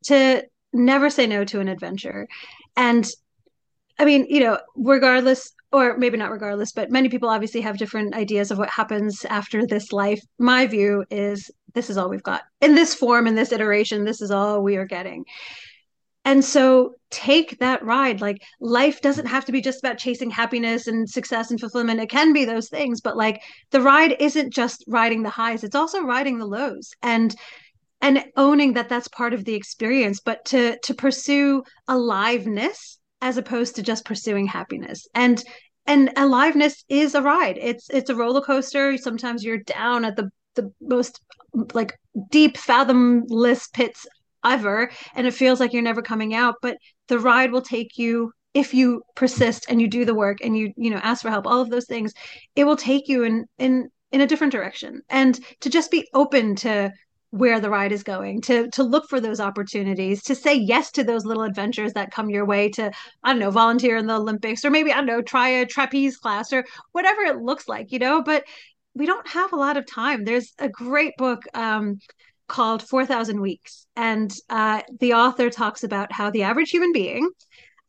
to never say no to an adventure. And I mean, you know, regardless, or maybe not regardless, but many people obviously have different ideas of what happens after this life. My view is this is all we've got in this form, in this iteration, this is all we are getting. And so take that ride. Like life doesn't have to be just about chasing happiness and success and fulfillment. It can be those things, but like the ride isn't just riding the highs, it's also riding the lows. And and owning that that's part of the experience, but to to pursue aliveness as opposed to just pursuing happiness. And and aliveness is a ride. It's it's a roller coaster. Sometimes you're down at the the most like deep fathomless pits ever and it feels like you're never coming out but the ride will take you if you persist and you do the work and you you know ask for help all of those things it will take you in in in a different direction. And to just be open to where the ride is going to to look for those opportunities to say yes to those little adventures that come your way to i don't know volunteer in the olympics or maybe i don't know try a trapeze class or whatever it looks like you know but we don't have a lot of time. There's a great book um, called 4000 weeks. And uh, the author talks about how the average human being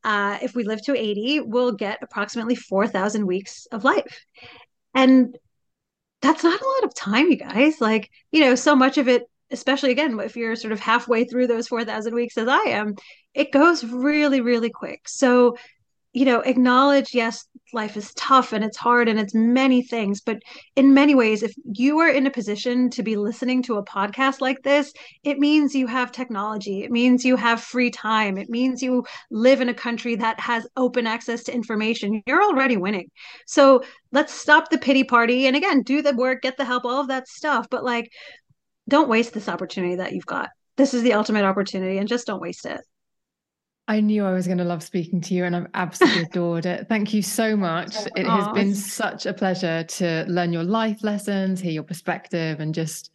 uh, if we live to 80 will get approximately 4000 weeks of life. And that's not a lot of time you guys. Like you know so much of it especially again if you're sort of halfway through those 4000 weeks as i am it goes really really quick. So you know acknowledge yes life is tough and it's hard and it's many things but in many ways if you are in a position to be listening to a podcast like this it means you have technology. It means you have free time. It means you live in a country that has open access to information. You're already winning. So let's stop the pity party and again do the work get the help all of that stuff. But like don't waste this opportunity that you've got. This is the ultimate opportunity and just don't waste it. I knew I was going to love speaking to you and I've absolutely adored it. Thank you so much. It has been such a pleasure to learn your life lessons, hear your perspective, and just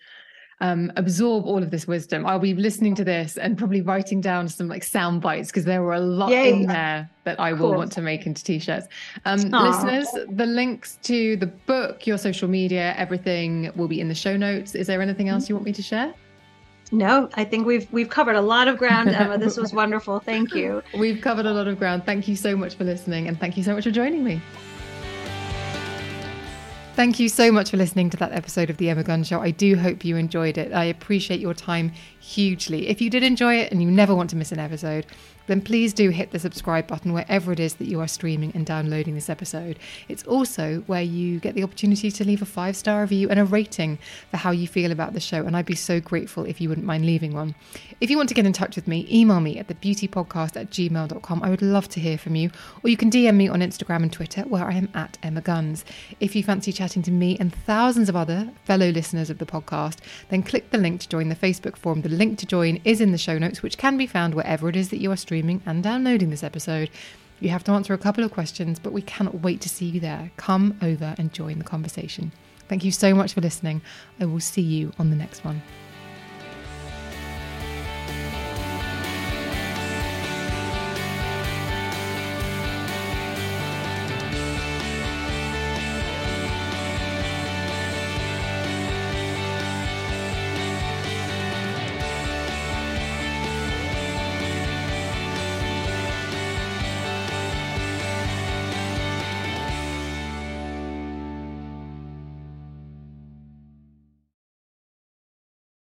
um, absorb all of this wisdom. I'll be listening to this and probably writing down some like sound bites because there were a lot Yay. in there that I will want to make into t-shirts. Um, listeners, the links to the book, your social media, everything will be in the show notes. Is there anything else you want me to share? No, I think we've we've covered a lot of ground, Emma. This was wonderful. Thank you. We've covered a lot of ground. Thank you so much for listening, and thank you so much for joining me. Thank you so much for listening to that episode of The Emma Guns Show. I do hope you enjoyed it. I appreciate your time hugely. If you did enjoy it and you never want to miss an episode, then please do hit the subscribe button wherever it is that you are streaming and downloading this episode. It's also where you get the opportunity to leave a five star review and a rating for how you feel about the show. And I'd be so grateful if you wouldn't mind leaving one. If you want to get in touch with me, email me at thebeautypodcast at gmail.com. I would love to hear from you. Or you can DM me on Instagram and Twitter, where I am at Emma Guns. If you fancy chatting to me and thousands of other fellow listeners of the podcast, then click the link to join the Facebook forum. The link to join is in the show notes, which can be found wherever it is that you are streaming and downloading this episode. You have to answer a couple of questions, but we cannot wait to see you there. Come over and join the conversation. Thank you so much for listening. I will see you on the next one.